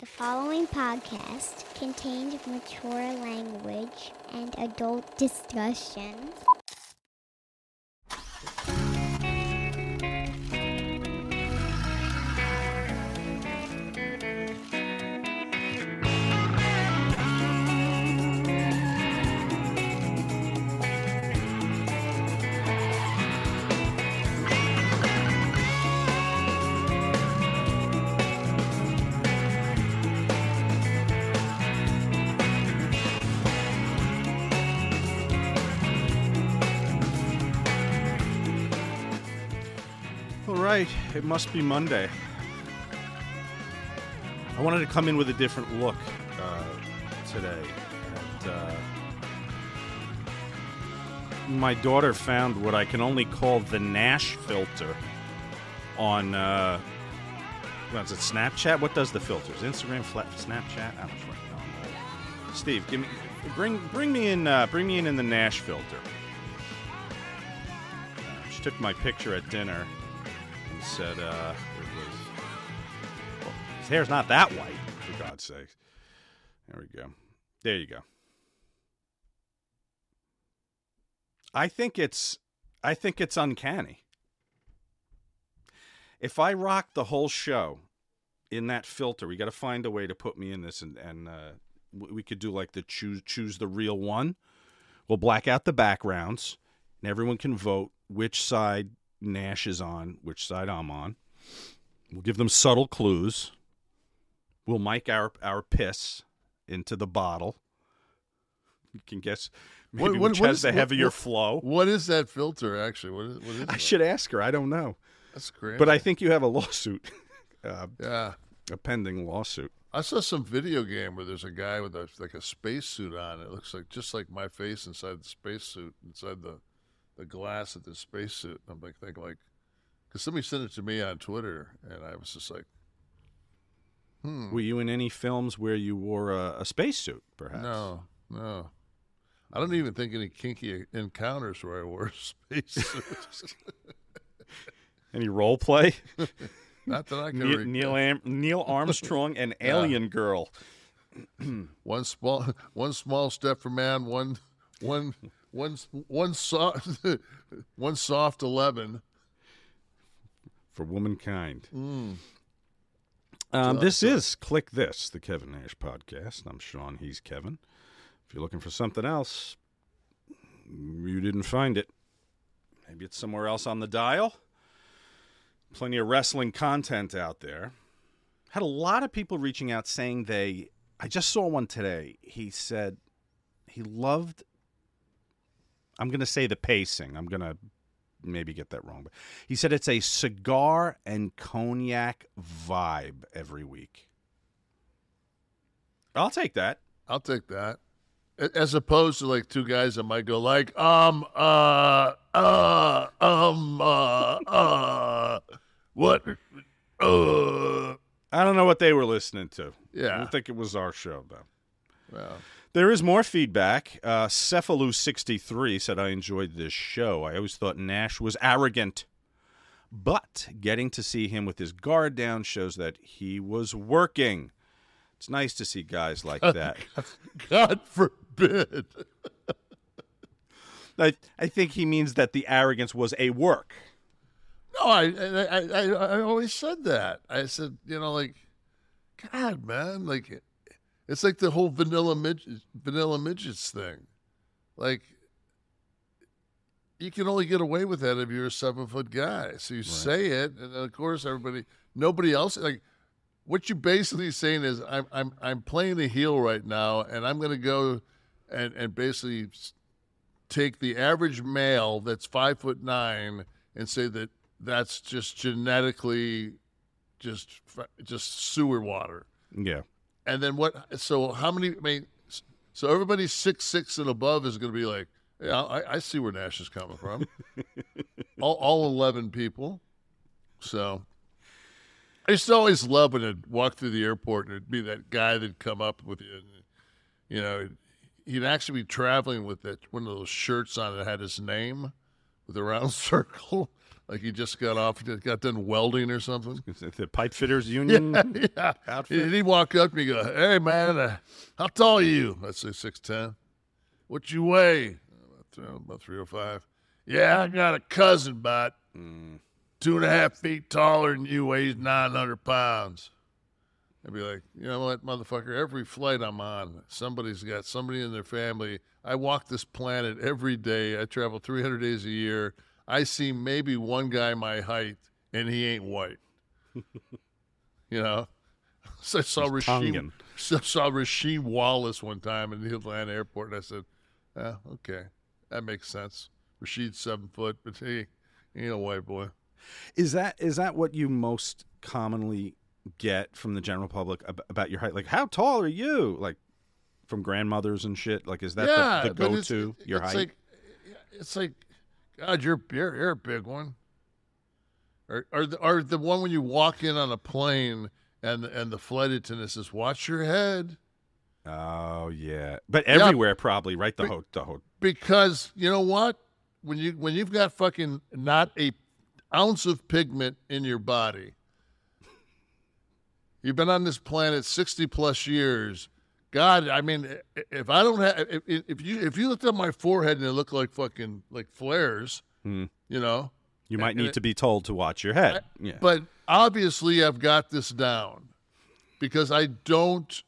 The following podcast contains mature language and adult discussion. It must be Monday. I wanted to come in with a different look uh, today. And, uh, my daughter found what I can only call the Nash filter on, uh, what's it, Snapchat? What does the filters? Instagram, Snapchat? I don't know. Steve, give me, bring, bring me in, uh, bring me in in the Nash filter. Uh, she took my picture at dinner and said uh, it was. Well, his hair's not that white, for God's sake. There we go. There you go. I think it's, I think it's uncanny. If I rock the whole show in that filter, we got to find a way to put me in this, and and uh, we could do like the choose choose the real one. We'll black out the backgrounds, and everyone can vote which side Nash is on, which side I'm on. We'll give them subtle clues. We'll mic our our piss into the bottle. You can guess maybe What- what- which what has is- the heavier what- flow. What is that filter actually? What is, what is I that? should ask her. I don't know, That's great. but I think you have a lawsuit, uh, yeah, a pending lawsuit. I saw some video game where there's a guy with a like a spacesuit on. It looks like just like my face inside the spacesuit, inside the the glass of the spacesuit. I'm like thinking like, because somebody sent it to me on Twitter, and I was just like, hmm, Were you in any films where you wore a, a spacesuit? Perhaps. no, no. I don't even think any kinky encounters where I wore a spacesuit. Any role play? Not that I can Neil. Neil, Am- Neil Armstrong and Alien Girl. one small one small step for man one one one one soft one soft 11 for womankind. Mm. Um, this is Kliq This, the Kevin Nash podcast. I'm Sean. He's Kevin. If you're looking for something else, you didn't find it. Maybe it's somewhere else on the dial. Plenty of wrestling content out there. Had a lot of people reaching out saying they. I just saw one today. He said he loved. I'm going to say the pacing. I'm going to maybe get that wrong, but he said it's a cigar and cognac vibe every week. I'll take that. i'll take that as opposed to like two guys that might go like um uh uh um uh uh what uh I don't know what they were listening to. I yeah don't think it was our show though. well There is more feedback. Uh, Cephalou63 said, I enjoyed this show. I always thought Nash was arrogant. But getting to see him with his guard down shows that he was working. It's nice to see guys like that. god forbid I, I think he means that the arrogance was a work. No, I, I, I, I I always said that. I said, you know, like, God, man, like, it's like the whole vanilla midget, vanilla midgets thing. Like, you can only get away with that if you're a seven foot guy. So you say it, and then of course everybody, nobody else, like, what you're basically saying is, I'm, I'm, I'm playing a heel right now, and I'm going to go and, and basically take the average male that's five foot nine and say that that's just genetically just just sewer water. Yeah. And then what? So how many? I mean, so everybody six six and above is going to be like, yeah, I, I see where Nash is coming from. all, all eleven people. So I used to always love when I'd walk through the airport and it'd be that guy that'd come up with you. And, you know, he'd actually be traveling with that one of those shirts on that had his name with a round circle, like he just got off, got done welding or something. The pipe fitters union yeah. outfit. And he'd walk up and he'd go, "Hey man, uh, how tall are you?" I'd say six ten. What you weigh? About three oh five. Yeah, I got a cousin about two and a half feet taller than you, weighs nine hundred pounds. I'd be like, you know what, motherfucker? Every flight I'm on, somebody's got somebody in their family. I walk this planet every day. I travel 300 days a year. I see maybe one guy my height, and he ain't white. you know, so I saw He's Rasheed, Tongan. so saw Rasheed Wallace one time in the Atlanta airport, and I said, "Yeah, okay, that makes sense." Rasheed's seven foot, but he, he ain't a white boy. Is that is that what you most commonly get from the general public ab- about your height? Like, how tall are you? Like, from grandmothers and shit. Like, is that yeah, the, the go-to? your it's height? Like, it's like, God, you're you're, you're a big one. Or or the, or the one when you walk in on a plane and and the flight attendant says, "Watch your head," oh yeah, but Yeah. everywhere probably, right? The Be- ho- the ho- because you know what? When you when you've got fucking not a ounce of pigment in your body, you've been on this planet sixty plus years. God, I mean, if I don't have, if, if you if you looked at my forehead and it looked like fucking like flares, Hmm. you know. you might and need it- to be told to watch your head. yeah, But obviously, I've got this down because I don't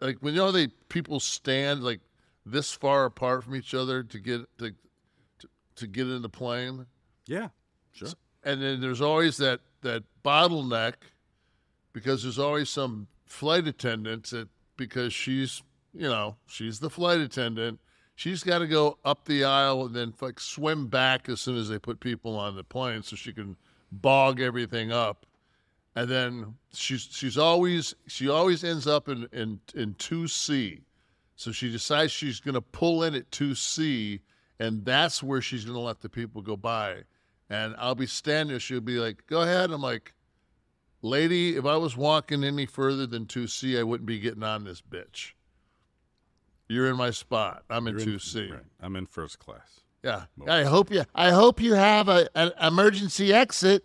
like when you know they people stand like this far apart from each other to get to to, to get in the plane, yeah, sure. and then there's always that that bottleneck because there's always some flight attendants that because she's you know she's the flight attendant. She's got to go up the aisle and then like swim back as soon as they put people on the plane, so she can bog everything up. And then she's she's always she always ends up in in in two C, so she decides she's going to pull in at two C, and that's where she's going to let the people go by. And I'll be standing there. She'll be like, "Go ahead." I'm like, "Lady, if I was walking any further than two C, I wouldn't be getting on this bitch. You're in my spot. I'm in You're two C. right. I'm in first class. Yeah. Most. I hope you. I hope you have a an emergency exit.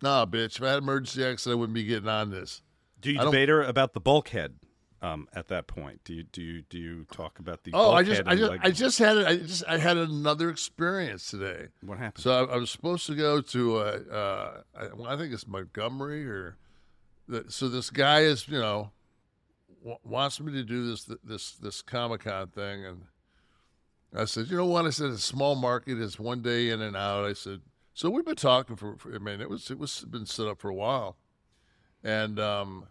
Nah, bitch. If I had an emergency exit, I wouldn't be getting on this. Do you debate her about the bulkhead? Um, at that point, do you do you do you talk about the Oh, I just, I just, I just had it. I just, I had another experience today. what happened? So I, I was supposed to go to, uh, uh, I, well, I think it's Montgomery or, the, so this guy is, you know, w- wants me to do this, this, this Comic Con thing, and I said, you know what? I said it's a small market. It's one day in and out. I said, so we've been talking for, for I mean, it was, it was been set up for a while, and um,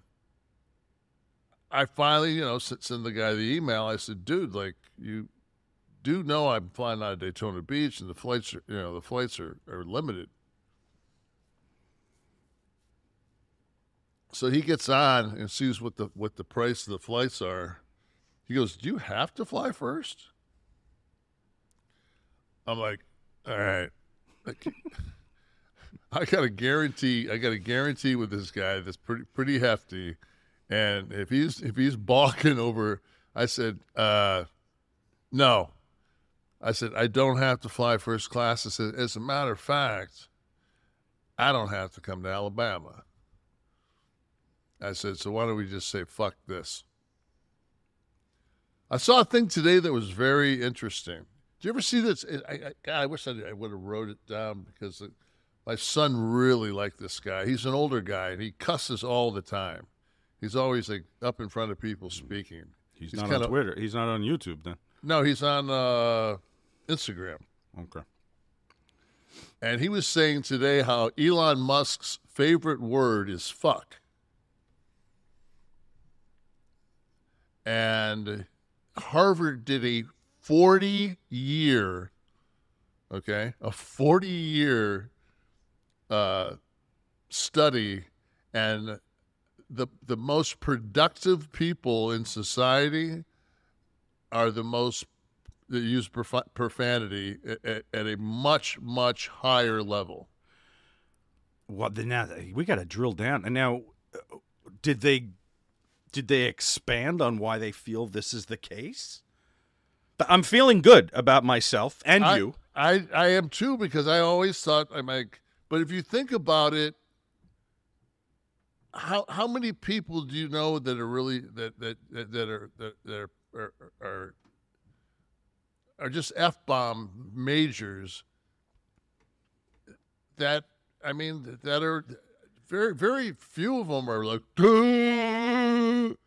I finally, you know, send the guy the email. I said, dude, like you do know I'm flying out of Daytona Beach, and the flights, are, you know, the flights are, are limited. So he gets on and sees what the what the price of the flights are. He goes, "Do you have to fly first? I'm like, "All right." I got a guarantee. I got a guarantee with this guy that's pretty pretty hefty, and if he's if he's balking over, I said, uh, "No." I said, I don't have to fly first class. I said, as a matter of fact, I don't have to come to Alabama. I said, so why don't we just say, fuck this? I saw a thing today that was very interesting. Do you ever see this? I, I, God, I wish I, I would have wrote it down because it, my son really liked this guy. He's an older guy and he cusses all the time. He's always like up in front of people speaking. he's, he's not on Twitter. He's not on YouTube then. No, he's on uh, Instagram. Okay. And he was saying today how Elon Musk's favorite word is fuck. And Harvard did a 40 year, okay, a 40 year uh, study, and the, the most productive people in society are the most that use prof- profanity at, at, at a much much higher level. Well, then now we got to drill down. And now, uh, did they did they expand on why they feel this is the case? But I'm feeling good about myself and I- you. I I am too because I always thought I'm like, but if you think about it, how how many people do you know that are really that that that, that are that, that are, are are are just f bomb majors? That I mean that are very very few of them are like, you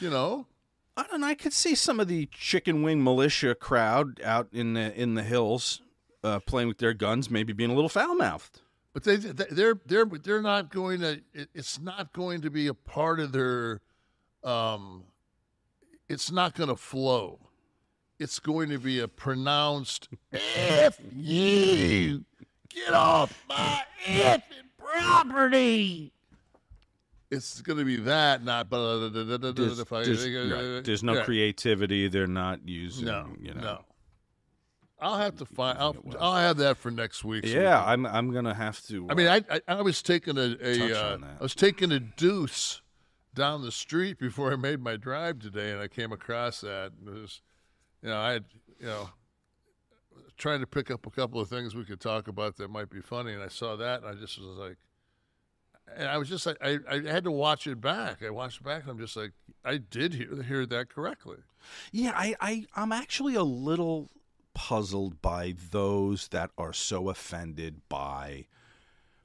know. I don't know. I could see some of the chicken wing militia crowd out in the in the hills uh, playing with their guns, maybe being a little foul mouthed. But they they're they're they're not going to. It's not going to be a part of their. Um, it's not going to flow. It's going to be a pronounced "f you." Get off my effing property. It's going to be that, not. There's, there's, right. there's no Yeah. creativity. They're not using. No, you know. no. I'll have to find. I'll, I'll have that for next week. so Yeah, can- I'm. I'm gonna have to. I mean, I, I I was taking a, a uh. I was taking a deuce down the street before I made my drive today, and I came across that. And it was, you know, I had you know trying to pick up a couple of things we could talk about that might be funny, and I saw that, and I just was like, and I was just like, I, I had to watch it back. I watched it back, and I'm just like, I did hear hear that correctly. Yeah, I, I, I'm actually a little puzzled by those that are so offended by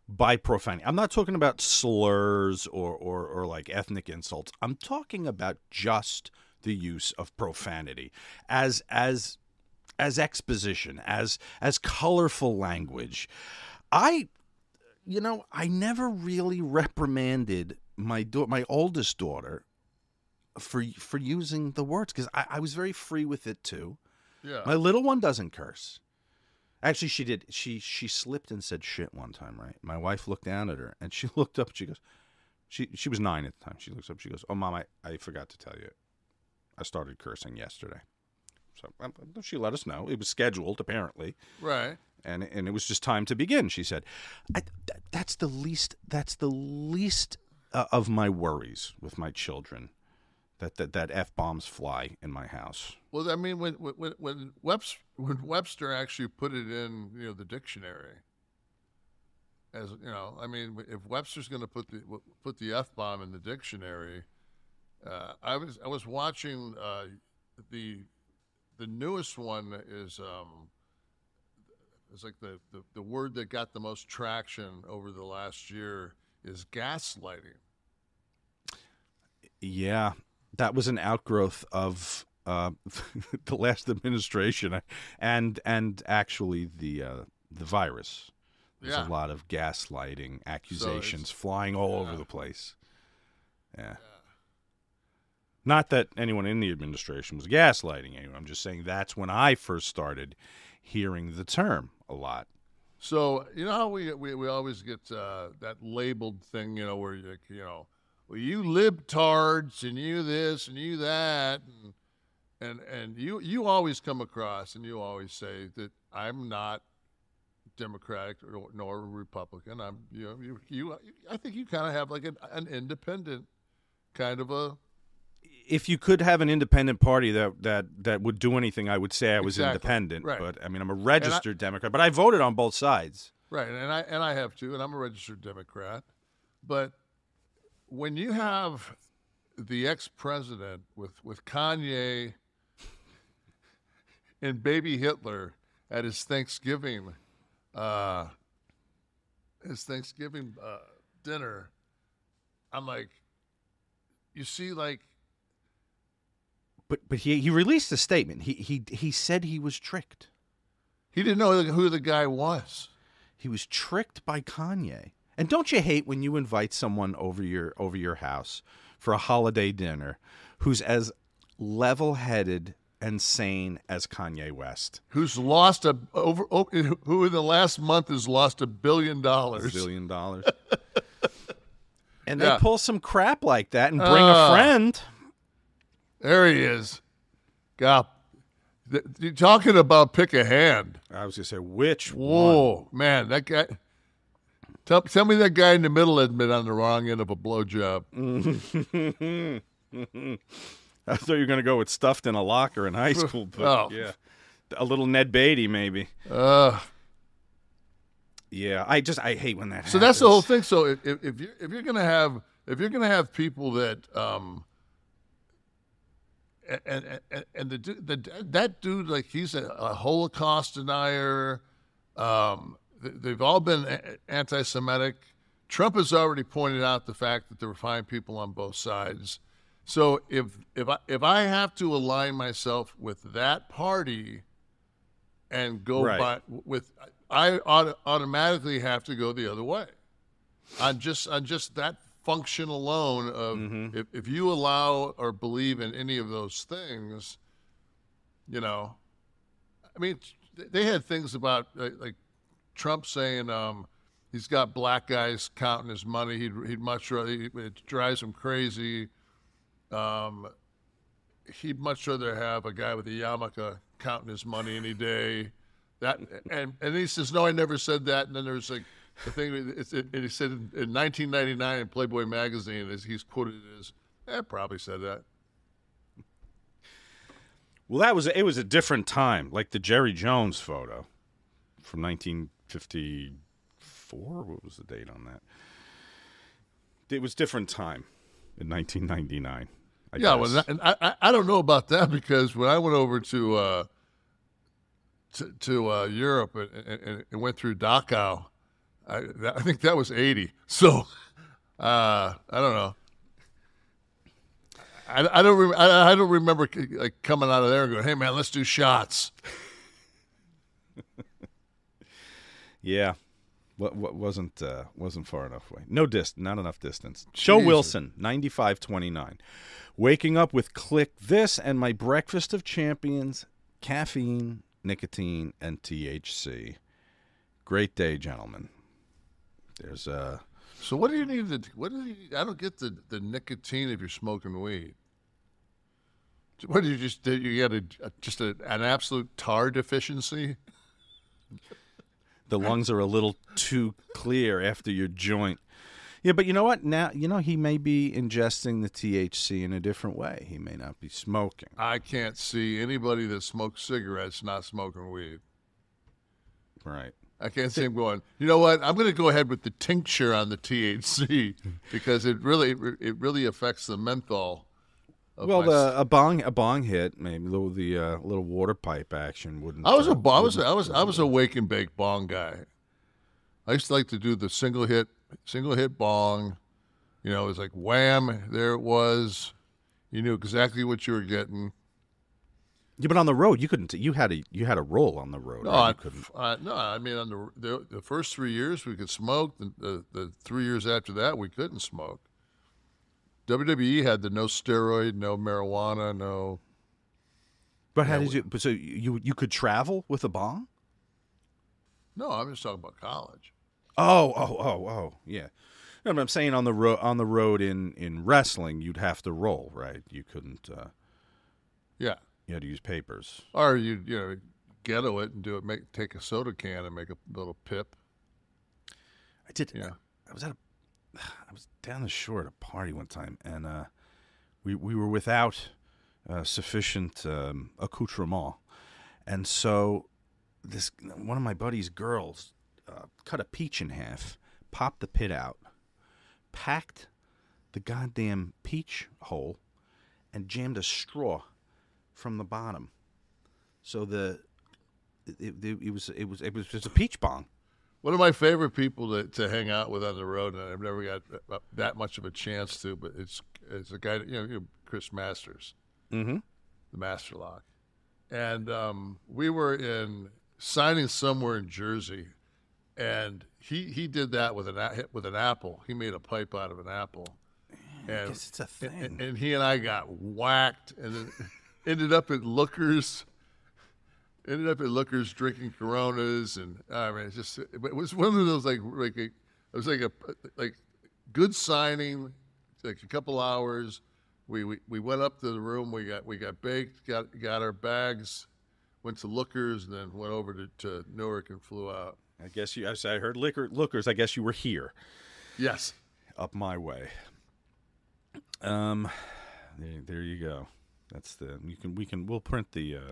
by profanity. I'm not talking about slurs or, or, or like ethnic insults. I'm talking about just the use of profanity as as as exposition, as as colorful language. I you know, I never really reprimanded my da- my oldest daughter for for using the words because I, I was very free with it too. Yeah. My little one doesn't curse. Actually, she did. She she slipped and said shit one time. Right. My wife looked down at her and she looked up. And She goes, she she was nine at the time. She looks up. She goes, "Oh, mom, I, I forgot to tell you, I started cursing yesterday." So um, she let us know. It was scheduled apparently, right. and and it was just time to begin. She said, I, that, "That's the least. That's the least uh, of my worries with my children." That, that, that f bombs fly in my house. Well, I mean, when when when Webster, when Webster actually put it in, you know, the dictionary, as you know, I mean, if Webster's going to put the put the f bomb in the dictionary, uh, I was I was watching uh, the the newest one is um, it's like the, the the word that got the most traction over the last year is gaslighting. Yeah, that was an outgrowth of uh, the last administration, and and actually the uh, the virus. There's Yeah. a lot of gaslighting accusations flying all over the place. Yeah. Not that anyone in the administration was gaslighting anyone. I'm just saying that's when I first started hearing the term a lot. So you know how we we, we always get uh, that labeled thing, you know, where you you know, well, you libtards and you this and you that, and and and you you always come across and you always say that I'm not Democratic or, nor Republican. I'm you know you you I think you kind of have like an, an independent kind of a if you could have an independent party that that that would do anything, I would say I was Exactly. independent. Right. But I mean, I'm a registered Democrat, but I voted on both sides. Right, and I and I have too, and I'm a registered Democrat. But when you have the ex-president with with Kanye and baby Hitler at his Thanksgiving, uh, his Thanksgiving uh, dinner, I'm like, you see, like, But but he he released a statement. He he he said he was tricked. he didn't know who the guy was. He was tricked by Kanye. And don't you hate when you invite someone over your over your house for a holiday dinner who's as level-headed and sane as Kanye West? Who's lost a over? oh, Who in the last month has lost a billion dollars. A billion dollars. and they pull some crap like that and bring Ah. a friend. There he is. God, you're talking about pick a hand. I was gonna say which one? Whoa, man, that guy. Tell, tell me that guy in the middle had been on the wrong end of a blowjob. I thought you were going to go with stuffed in a locker in high school, but Oh. yeah, a little Ned Beatty, maybe. Uh, Yeah, I just I hate when that. Happens. So that's the whole thing. So if, if, if you're if you're gonna have if you're gonna have people that um and and, and the, the that dude like he's a, a Holocaust denier. Um, they've all been anti-Semitic. Trump has already pointed out the fact that there were fine people on both sides. So if if I if I have to align myself with that party and go Right. by with I auto, automatically have to go the other way. On just on just that function alone of Mm-hmm. if, if you allow or believe in any of those things, you know, I mean, they had things about like Trump saying um, he's got black guys counting his money. He'd, he'd much rather, it drives him crazy. Um, he'd much rather have a guy with a yarmulke counting his money any day. That and and he says, no, I never said that. And then there's like the thing. It's, it, and he said in, in 1999 in Playboy magazine, as he's quoted as, "I probably said that." Well, that was it. Was a different time, like the Jerry Jones photo from 1954. What was the date on that? It was different time in 1999. I yeah, well, that, and I, I I don't know about that because when I went over to uh, to, to uh, Europe and, and, and went through Dachau, I, I think that was 80. So uh, I don't know. I, I don't rem- I, I don't remember like coming out of there and going, "Hey man, let's do shots." Yeah. What, what wasn't uh, wasn't far enough away. No dist, not enough distance. Joe Jesus. Wilson, ninety five twenty nine. Waking up with Kliq This and my breakfast of champions, caffeine, nicotine, and THC. Great day, gentlemen. There's uh So what do you need to? What do you? I don't get the the nicotine if you're smoking weed. What do you just do? You got a, just a, an absolute tar deficiency? The lungs are a little too clear after your joint. Yeah, but you know what? Now you know he may be ingesting the THC in a different way. He may not be smoking. I can't see anybody that smokes cigarettes not smoking weed. Right. I can't see him going. You know what? I'm going to go ahead with the tincture on the THC because it really it really affects the menthol. Well, the, a bong a bong hit, maybe the, the uh, little water pipe action wouldn't. I was uh, a I was I was I was a wake and bake bong guy. I used to like to do the single hit single hit bong. You know, it was like wham, there it was. You knew exactly what you were getting. Yeah, but on the road you couldn't. You had a you had a roll on the road. No, right? I, You couldn't. uh, no, I mean on the, the the first three years we could smoke. The, the the three years after that we couldn't smoke. WWE had the no steroid, no marijuana, no. But how did you? But so you you could travel with a bong? No, I'm just talking about college. Oh, oh, oh, oh, yeah. No, but I'm saying on the road on the road in in wrestling, you'd have to roll, right? You couldn't. Uh, Yeah, you had to use papers. or you you know ghetto it and do it. Make take a soda can and make a little pip. I did. Yeah. I was at a. I was down the shore at a party one time, and uh, we we were without uh, sufficient um, accoutrement, and so this one of my buddy's girls uh, cut a peach in half, popped the pit out, packed the goddamn peach hole, and jammed a straw from the bottom. So the it, it, it was it was it was just a peach bong. One of my favorite people to, to hang out with on the road, and I've never got uh, that much of a chance to, but it's it's a guy, you know, you know Chris Masters, Mm-hmm. the Master Lock, and um, we were in signing somewhere in Jersey, and he he did that with an with an apple. He made a pipe out of an apple, and guess it's a thing. and, and he and I got whacked, and ended up at Lookers. Ended up at Lookers drinking Coronas, and I mean, it's just it was one of those like like a, it was like a like good signing, like a couple hours. We, we we went up to the room. We got we got baked, got got our bags, went to Lookers, and then went over to, to Newark and flew out. I guess you. I said I heard liquor lookers. I guess you were here, Yes. up my way. Um, there, there you go. That's the you can we can we'll print the. Uh...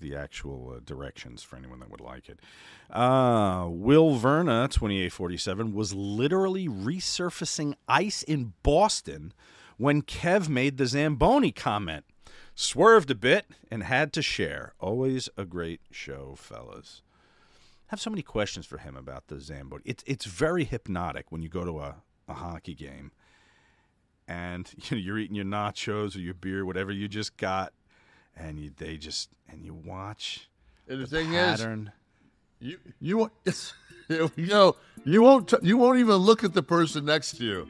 The actual uh, directions for anyone that would like it. Uh, Will Verna, 2847, was literally resurfacing ice in Boston when Kev made the Zamboni comment. Swerved a bit and had to share. Always a great show, fellas. I have so many questions for him about the Zamboni. It's it's very hypnotic when you go to a, a hockey game and you know, you're eating your nachos or your beer, whatever you just got, and you they just and you watch And the, the thing pattern. is, you you won't you know you won't t- you won't even look at the person next to you.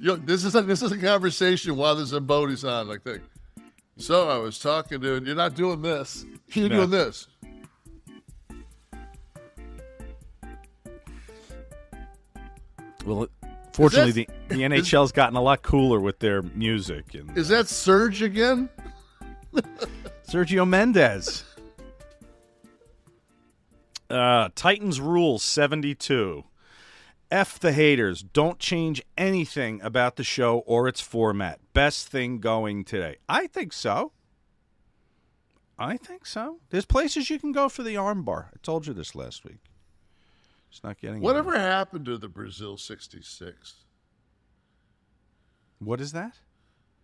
you this is a, this is a conversation while the Zamboni's on. Like, that. so I was talking to, and you're not doing this. You're No. doing this. Well, fortunately, Is the, the NHL's gotten a lot cooler with their music. And Is that Surge again? Sergio Mendes. Uh, Titans rule 72. F the haters. Don't change anything about the show or its format. Best thing going today. I think so. I think so. There's places you can go for the armbar. I told you this last week. It's not getting Whatever happened to the Brazil '66? What is that?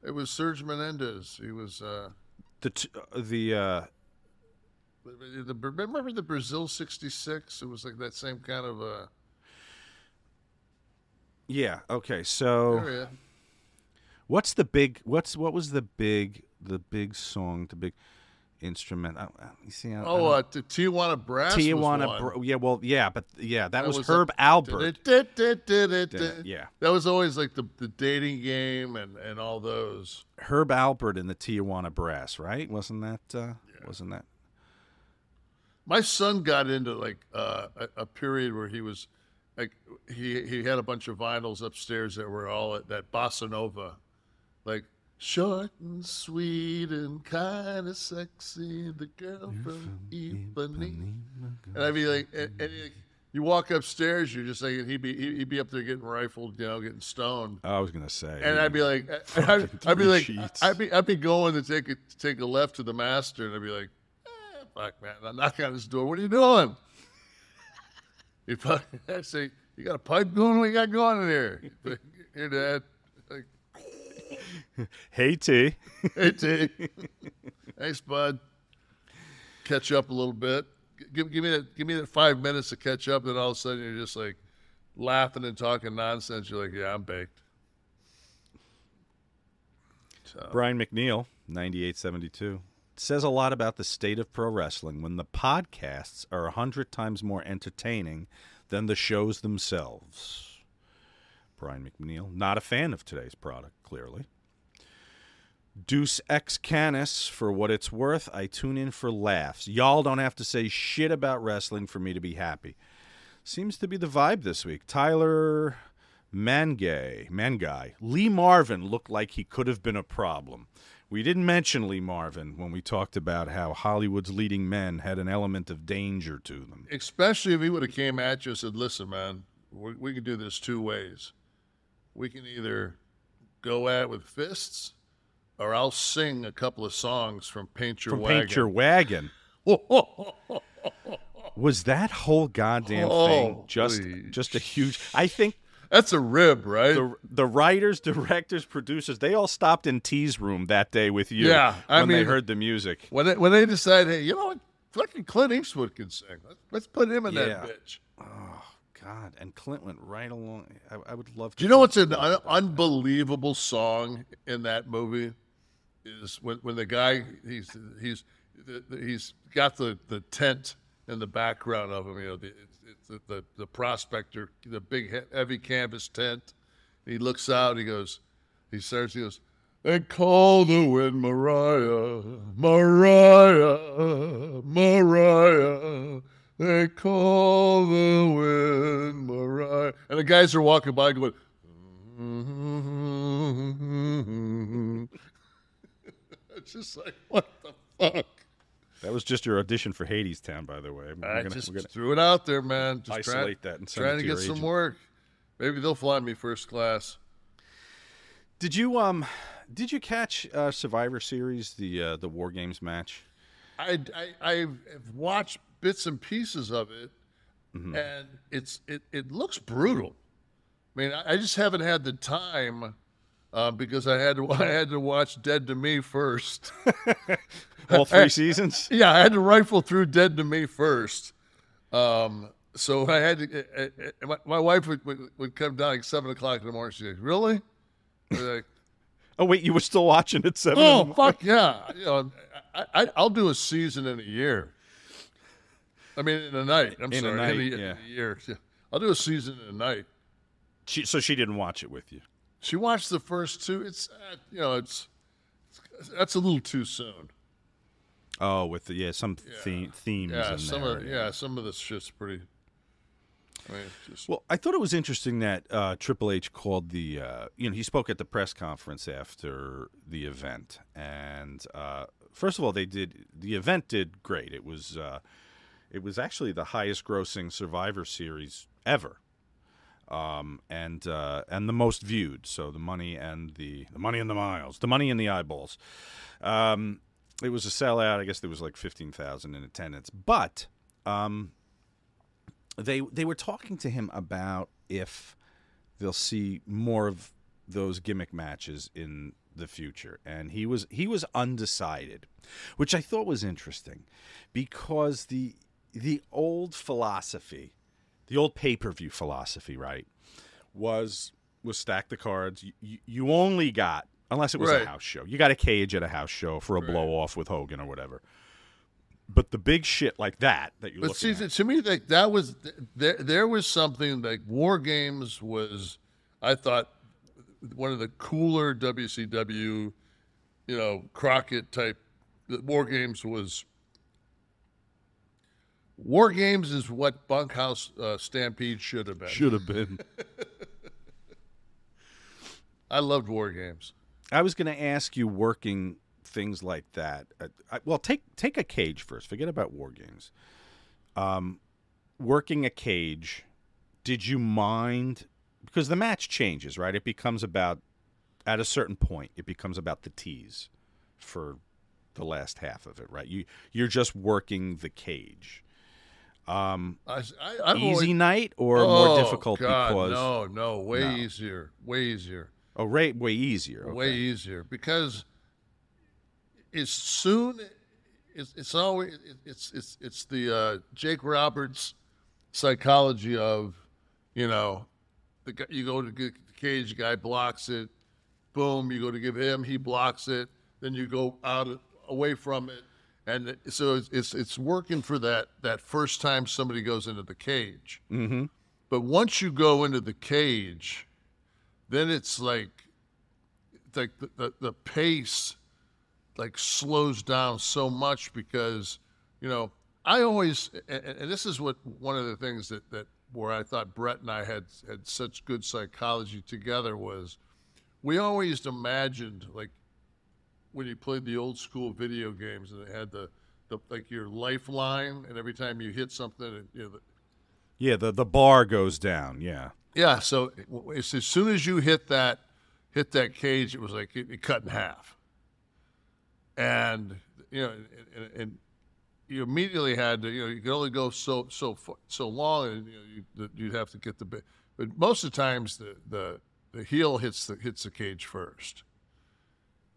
It was Serge Menendez. He was. Uh, The t- uh, the uh, the, remember the Brazil '66? It was like that same kind of. Uh, yeah. Okay. So. area. What's the big? What's what was the big? The big song, the big instrument. I, you see? I, Oh, I uh, the Tijuana Brass. Tijuana. Bro- yeah, well, yeah, but yeah, that, was, was Herb a- Alpert. Yeah. That was always like the, the dating game and, and all those. Herb Alpert and the Tijuana Brass, right? Wasn't that? Uh, Wasn't that? My son got into like uh, a, a period where he was like he he had a bunch of vinyls upstairs that were all at that bossa nova, like short and sweet and kind of sexy, the girl from Ipanema. And I'd be like, and, and you walk upstairs, you're just like he'd be he'd be up there getting rifled, you know, getting stoned. I was gonna say. And I'd be like, I'd, I'd be like, sheets. I'd be, I'd be going to take a take a left to the master, and I'd be like, eh, fuck, man, I knock on his door. What are you doing? He probably, I'd say, you got a pipe going? What you got going in here? He'd be Here, Dad. "Hey T." hey, T. Thanks, bud. Catch up a little bit. Give, give me that. Give me that five minutes to catch up. Then all of a sudden, you're just like laughing and talking nonsense. You're like, yeah, I'm baked. Brian McNeil, 9872. Says a lot about the state of pro wrestling when the podcasts are a hundred times more entertaining than the shows themselves. Brian McNeil, not a fan of today's product, clearly. Deuce X Canis, for what it's worth, I tune in for laughs. Y'all don't have to say shit about wrestling for me to be happy. Seems to be the vibe this week. Tyler Mangay, Manguy, Lee Marvin looked like he could have been a problem. We didn't mention Lee Marvin when we talked about how Hollywood's leading men had an element of danger to them. especially if he would have came at you and said, "Listen, man, we, we can do this two ways. We can either go at it with fists, or I'll sing a couple of songs from Paint Your From Wagon." Paint Your Wagon. Was that whole goddamn thing just just a huge? I think That's a rib, right? the the writers, directors, producers, they all stopped in T's room that day with you. Yeah, I when they heard the music. when they, when they decide, hey, you know what, fucking Clint Eastwood can sing. Let's, let's put him in Yeah. that bitch. Oh God, and Clint went right along. I, I would love to. Do you know what's an un- unbelievable song in that movie? Is when when the guy he's he's he's got the, the tent in the background of him. You know, the the, the the prospector, the big heavy canvas tent. He looks out. He goes, he starts. He goes, They call the wind Mariah, Mariah, Mariah. They call the wind Mariah. And the guys are walking by going, mm-hmm. It's just like, what the fuck? That was just your audition for Hadestown, by the way. We're I gonna- just we're gonna threw it out there, man. Just isolate try, that and send trying it to to get your some agent. work. Maybe they'll fly me first class. Did you um did you catch uh, Survivor Series the uh, the War Games match? I, I I've watched bits and pieces of it, Mm-hmm. and it's it, it looks brutal. I mean, I, I just haven't had the time uh, because I had to I had to watch Dead to Me first. All three seasons? yeah, I had to rifle through Dead to Me first. Um, so I had to. Uh, uh, my, my wife would, would would come down like seven o'clock in the morning. She's like, "Really?" Like, Oh wait, you were still watching at seven. Oh fuck yeah! You know, I, I I'll do a season in a year. I mean, in a night. I'm In a sorry, night, in, a, yeah. in a year. Yeah. I'll do a season in a night. She, so she didn't watch it with you. She watched the first two. It's uh, you know, it's, it's that's a little too soon. Oh, with the yeah some theme, themes. Yeah, in some there, of yeah, some of this shit's pretty. I mean, just Well, I thought it was interesting that uh, Triple H called the, uh, you know, he spoke at the press conference after the event, and uh, first of all, they did the event did great. It was, uh, it was actually the highest grossing Survivor Series ever, um, and uh, and the most viewed. So the money and the the money in the miles, the money in the eyeballs. Um, it was a sellout. I guess there was like fifteen thousand in attendance, but. Um, they they were talking to him about if they'll see more of those gimmick matches in the future and he was he was undecided which I thought was interesting because the the old philosophy the old pay-per-view philosophy right was was stack the cards you, you, only got unless it was Right. a house show you got a cage at a house show for a blow off with Hogan or whatever but the big shit like that that you But see, at to me, like that was there. There was something like War Games was. I thought one of the cooler WCW, you know, Crockett type. War Games was. War Games is what Bunkhouse uh, Stampede should have been. should have been I loved War Games. I was going to ask you working things like that. Uh, I, well, take take a cage first. Forget about war games. Um, working a cage. Did you mind because the match changes, right? It becomes about at a certain point. It becomes about the tease for the last half of it, right? You you're just working the cage. Um, I, I, easy always- night or Oh, more difficult God, because no, no, way No. easier, way easier. oh, right, way easier. Okay. way easier because as soon it's, it's always it's it's it's the uh, Jake Roberts psychology of you know the guy, you go to get the cage guy blocks it boom you go to give him he blocks it then you go out away from it and so it's it's, it's working for that that first time somebody goes into the cage Mm-hmm. but once you go into the cage, then it's like like the, the, the pace like slows down so much because you know I always and, and this is what one of the things that that where I thought Brett and I had had such good psychology together was we always imagined like when you played the old school video games and it had the, the like your lifeline and every time you hit something it, you know, the, Yeah, the the bar goes down. Yeah. Yeah, so it's, as soon as you hit that hit that cage, it was like it, it cut in half, and you know, and, and you immediately had to, you know, you could only go so so so long, and you know, you, you'd have to get the bit. But most of the times, the the the heel hits the hits the cage first,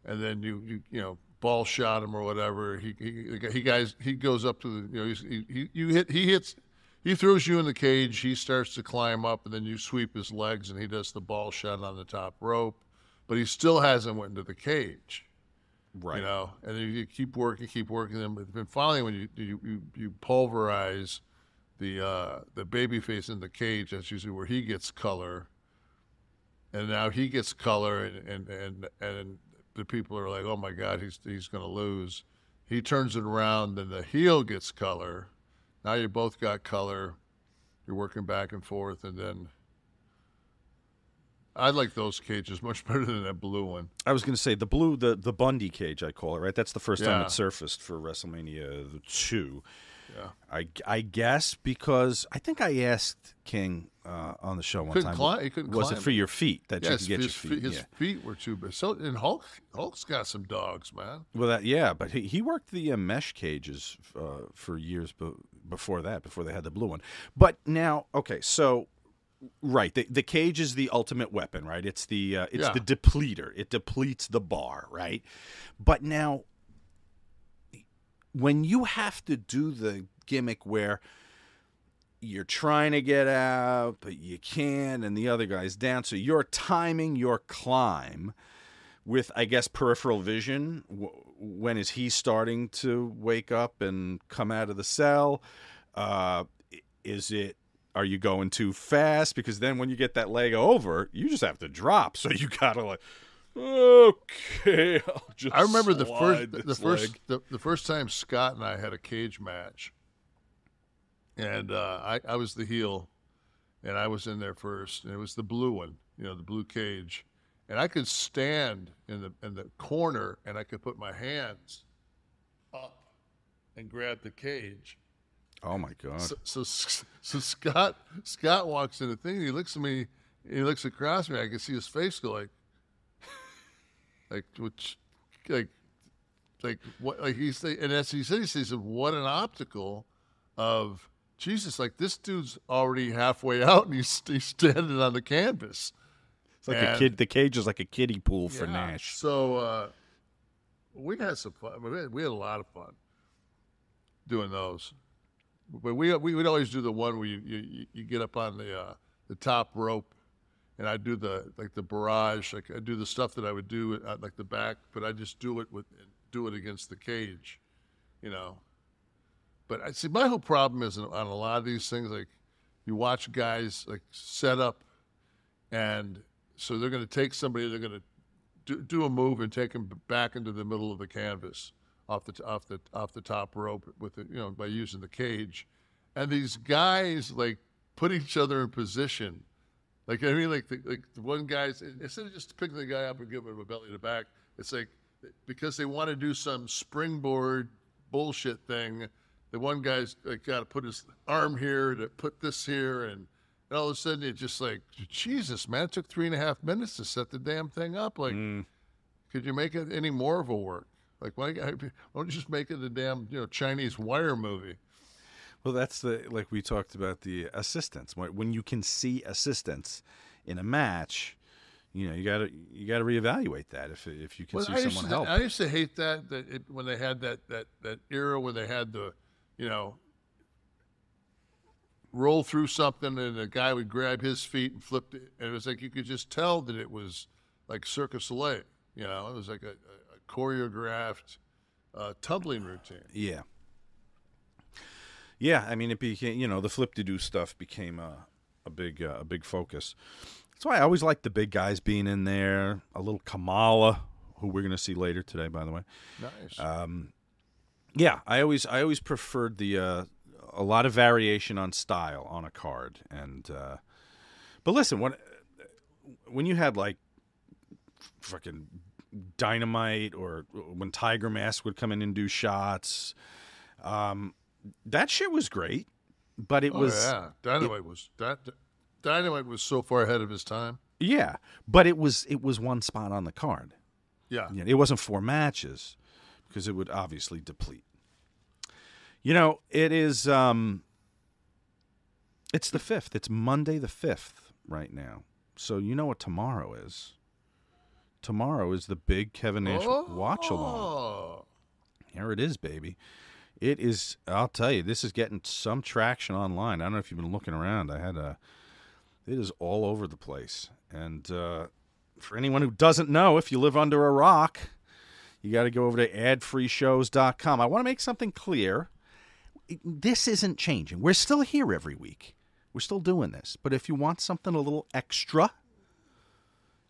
and then you you you know ball shot him or whatever. He he he guys he goes up to the you know he's, he, he you hit he hits he throws you in the cage. He starts to climb up, and then you sweep his legs, and he does the ball shot on the top rope. But he still hasn't went into the cage, Right. you know. And then you keep working, keep working them. But then finally, when you you you, you pulverize the uh, the baby face in the cage, that's usually where he gets color. And now he gets color, and and and, and the people are like, oh my god, he's he's going to lose. He turns it around, then the heel gets color. Now you both got color. You're working back and forth, and then I like those cages much better than that blue one. I was going to say the blue, the the Bundy cage, I call it. Right, that's the first time it surfaced for WrestleMania two. Yeah. I, I guess because I think I asked King uh, on the show one Couldn't time. climb- he couldn't was it for your feet that Yeah, you could get your feet? his yeah. feet were too big. So and Hulk Hulk's got some dogs, man. Well, that yeah, but he, he worked the uh, mesh cages uh, for years be- before that, before they had the blue one. But now, okay, so right, the, the cage is the ultimate weapon, right? It's the uh, it's Yeah. the depleter. It depletes the bar, right? But now, when you have to do the gimmick where you're trying to get out, but you can't, and the other guy's down, so you're timing your climb with I guess peripheral vision. When is he starting to wake up and come out of the cell? Uh, is it? Are you going too fast? Because then when you get that leg over, you just have to drop. So you gotta like, okay. I'll just I remember the first the this first the, the first time Scott and I had a cage match, and uh, I I was the heel, and I was in there first, and it was the blue one, you know, the blue cage, and I could stand in the in the corner, and I could put my hands up and grab the cage. Oh my god! So, so, so Scott Scott walks in the thing. and He looks at me. He looks across me. I can see his face go like, like which, like, like what? Like he's and as he said, he says, "What an optical of Jesus! Like this dude's already halfway out, and he's he's standing on the canvas." It's like a kid. The cage is like a kiddie pool for Yeah. Nash. So uh, we had some fun. We had, we had a lot of fun doing those. But we we would always do the one where you you, you get up on the uh, the top rope, and I do the like the barrage. Like I do the stuff that I would do at like the back, but I just do it with do it against the cage, you know. But I see my whole problem is on a lot of these things like you watch guys like set up and so they're going to take somebody they're going to do, do a move and take them back into the middle of the canvas off the off the off the top rope with the, you know by using the cage and these guys like put each other in position like I mean like the, like the one guy's instead of just picking the guy up and giving him a belly to back it's like because they want to do some springboard bullshit thing the one guy's like, got to put his arm here to put this here and and all of a sudden, it's just like, Jesus, man, it took three and a half minutes to set the damn thing up. Like, hmm. could you make it any more of a work? Like, why, why don't you just make it a damn, you know, Chinese wire movie? Well, that's the like we talked about the assistance. When when you can see assistance in a match, you know you got to you got to reevaluate that if if you can Well, see I someone to, help. I used to hate that that it, when they had that that that era where they had the, you know, roll through something and the guy would grab his feet and flip it, and it was like you could just tell that it was like Circus Soleil. You know, it was like a, a, a choreographed uh, tumbling routine. Yeah. Yeah, I mean, it became you know the flip to do stuff became a a big uh, a big focus. That's why I always like the big guys being in there. A little Kamala, who we're going to see later today, by the way. Nice. Um, yeah, I always I always preferred the uh, a lot of variation on style on a card, and uh, but listen when when you had like fucking dynamite or when Tiger Mask would come in and do shots, um, that shit was great, but it oh, was yeah, Dynamite was that. Dynamite was so far ahead of his time. yeah, but it was it was one spot on the card. Yeah. You know, it wasn't four matches because it would obviously deplete. You know, it is um it's the 5th. It's Monday the 5th right now. So you know what tomorrow is. Tomorrow is the big Kevin Nash watch along. Oh. Here it is, baby. It is I'll tell you, this is getting some traction online. I don't know if you've been looking around. I had a it is all over the place. And uh for anyone who doesn't know, if you live under a rock, you got to go over to adfreeshows.com. I want to make something clear. This isn't changing. We're still here every week. We're still doing this. But if you want something a little extra,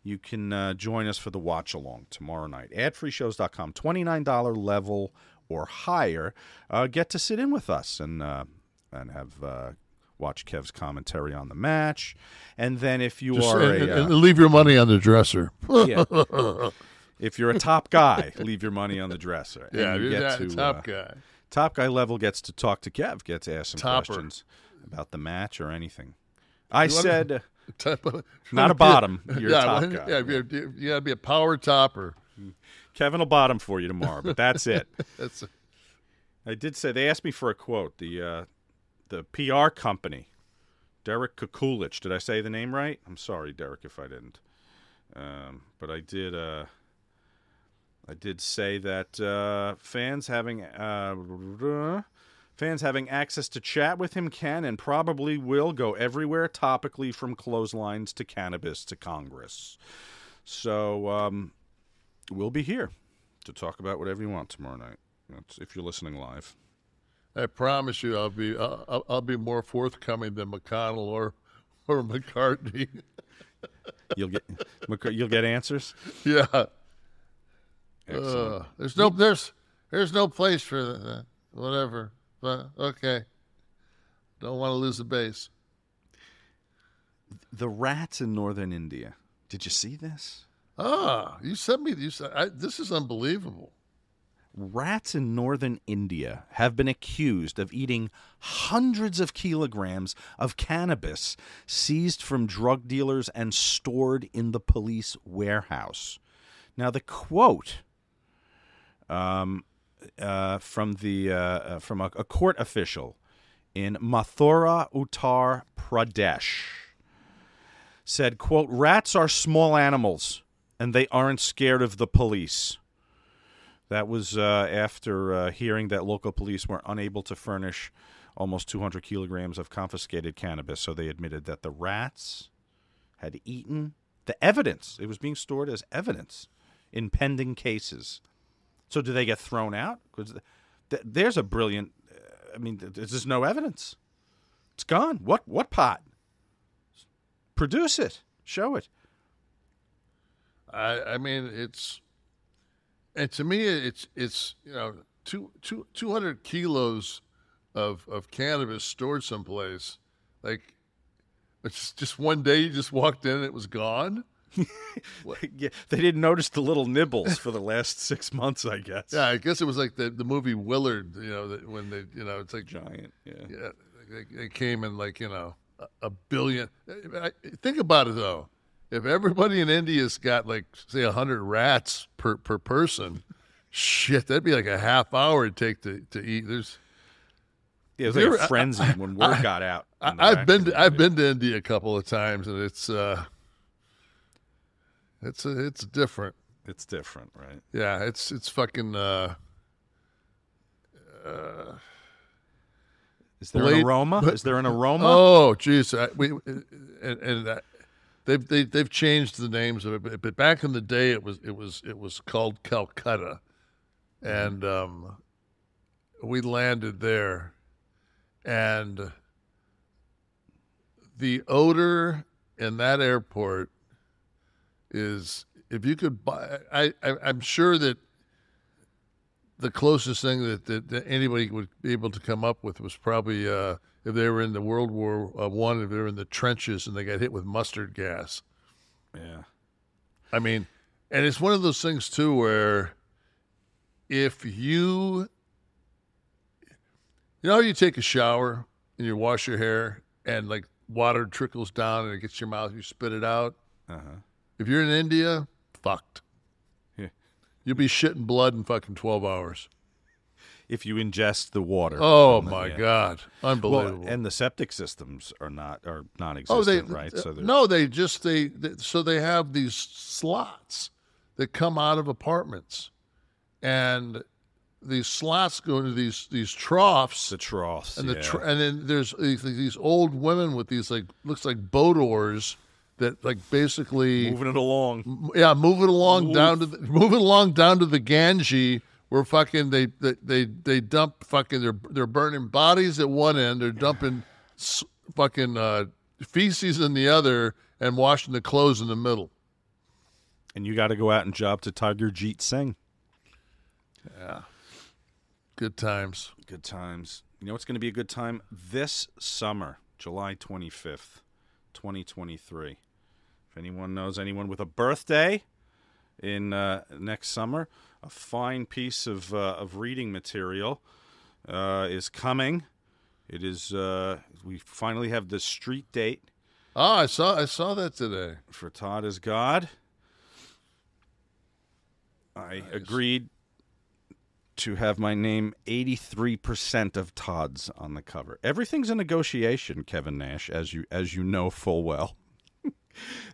you can uh, join us for the watch along tomorrow night. Adfreeshows.com, $29 level or higher. Uh, get to sit in with us and uh, and have uh, watch Kev's commentary on the match. And then if you Just are and, a, uh, and leave your money on the dresser. yeah. if you're a top guy, leave your money on the dresser. Yeah, you get to, top uh, guy. Top guy level gets to talk to Kev, gets to ask some Topper. questions about the match or anything. I said, uh, not a bottom. You're a top guy. yeah, you, you got to be a power topper. Kevin will bottom for you tomorrow, but that's it. That's I did say they asked me for a quote. The uh, the PR company, Derek Kukulich. Did I say the name right? I'm sorry, Derek, if I didn't. Um, but I did. Uh, I did say that uh, fans having uh, fans having access to chat with him can and probably will go everywhere topically from clotheslines to cannabis to Congress. So um, we'll be here to talk about whatever you want tomorrow night. That's if you're listening live. I promise you, I'll be I'll, I'll- I'll be more forthcoming than McConnell or or McCarthy. You'll get you'll get answers. yeah, uh, there's no there's there's no place for that. Whatever, but okay. Don't want to lose the base. the rats in northern India. Did you see this? Ah, you sent me. Said I, this is unbelievable. Rats in northern India have been accused of eating hundreds of kilograms of cannabis seized from drug dealers and stored in the police warehouse. Now, the quote um, uh, from the uh, uh, from a, a court official in Mathura, Uttar Pradesh said, "quote Rats are small animals, and they aren't scared of the police." That was uh, after uh, hearing that local police were unable to furnish almost 200 kilograms of confiscated cannabis. So they admitted that the rats had eaten the evidence. It was being stored as evidence in pending cases. So do they get thrown out? Because th- there's a brilliant. I mean, there's just no evidence. It's gone. What what pot? Produce it. Show it. I I mean it's and to me it's it's you know two two two hundred kilos of of cannabis stored someplace like it's just one day you just walked in and it was gone. yeah, they didn't notice the little nibbles for the last six months, I guess. Yeah, I guess it was like the the movie Willard. You know that when they you know it's like Giant. Yeah. yeah they, they came in like you know a, a billion. I, think about it though. If everybody in India's got like say hundred rats per per person, shit, that'd be like a half hour to take to, to eat. There's Yeah, it was like a frenzy when word got out. I, I've been to, I've been to India a couple of times, and it's uh, it's uh, it's different. It's different, right? Yeah, it's it's fucking. Uh, Is there Blade- an aroma? Is there an aroma? Oh, jeez, we and, and uh, they've they, they've changed the names of it, but, but back in the day, it was it was it was called Calcutta, and um, we landed there, and the odor in that airport is if you could buy. I, I I'm sure that the closest thing that, that, that anybody would be able to come up with was probably uh, if they were in the World War uh, One, if they were in the trenches and they got hit with mustard gas. Yeah. I mean, and it's one of those things too where if you, you know, you take a shower and you wash your hair and like water trickles down and it gets your mouth, you spit it out. Uh huh. If you're in India, fucked. Yeah. You'll be shitting blood in fucking twelve hours. If you ingest the water. Oh the- my god, unbelievable! Well, and the septic systems are not are non-existent, oh, they right? So no, they just they, they so they have these slots that come out of apartments, and these slots go into these these troughs, the troughs. and the yeah. tr- and then there's these, these old women with these like looks like boat oars that like basically moving it along. yeah, move it along down to the, move it along down to the Ganges where fucking they they they, they dump fucking they're they're burning bodies at one end, they're dumping fucking uh, feces in the other, and washing the clothes in the middle. And you got to go out and job to Tiger Jeet Singh. Yeah. Good times. Good times. You know what's going to be a good time this summer, July 25th, 2023. If anyone knows anyone with a birthday in uh, next summer, a fine piece of uh, of reading material uh, is coming. It is. Uh, we finally have the street date Oh, I saw I saw that today. for Todd is God. I agreed to have my name 83% of Todd's on the cover. Everything's a negotiation, Kevin Nash, as you as you know full well.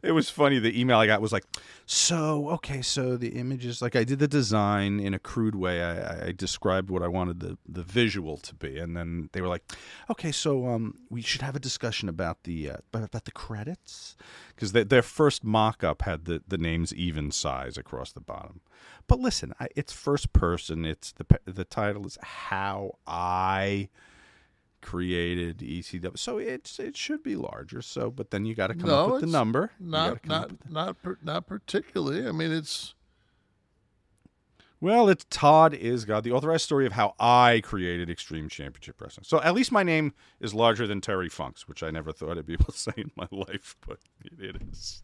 It was funny the email I got was like, "So, okay, so the images like I did the design in a crude way. I, I described what I wanted the the visual to be and then they were like, "Okay, so um we should have a discussion about the uh, about the credits because their first mock-up had the the names even size across the bottom. But listen, I, it's first person. It's the the title is how I created ECW. So it's it should be larger. So, but then you got to come no, up with the number. Not not not per, not particularly. I mean, it's well, it's Todd is God, the authorized story of how I created Extreme Championship Wrestling. So at least my name is larger than Terry Funk's, which I never thought I'd be able to say in my life, but it is.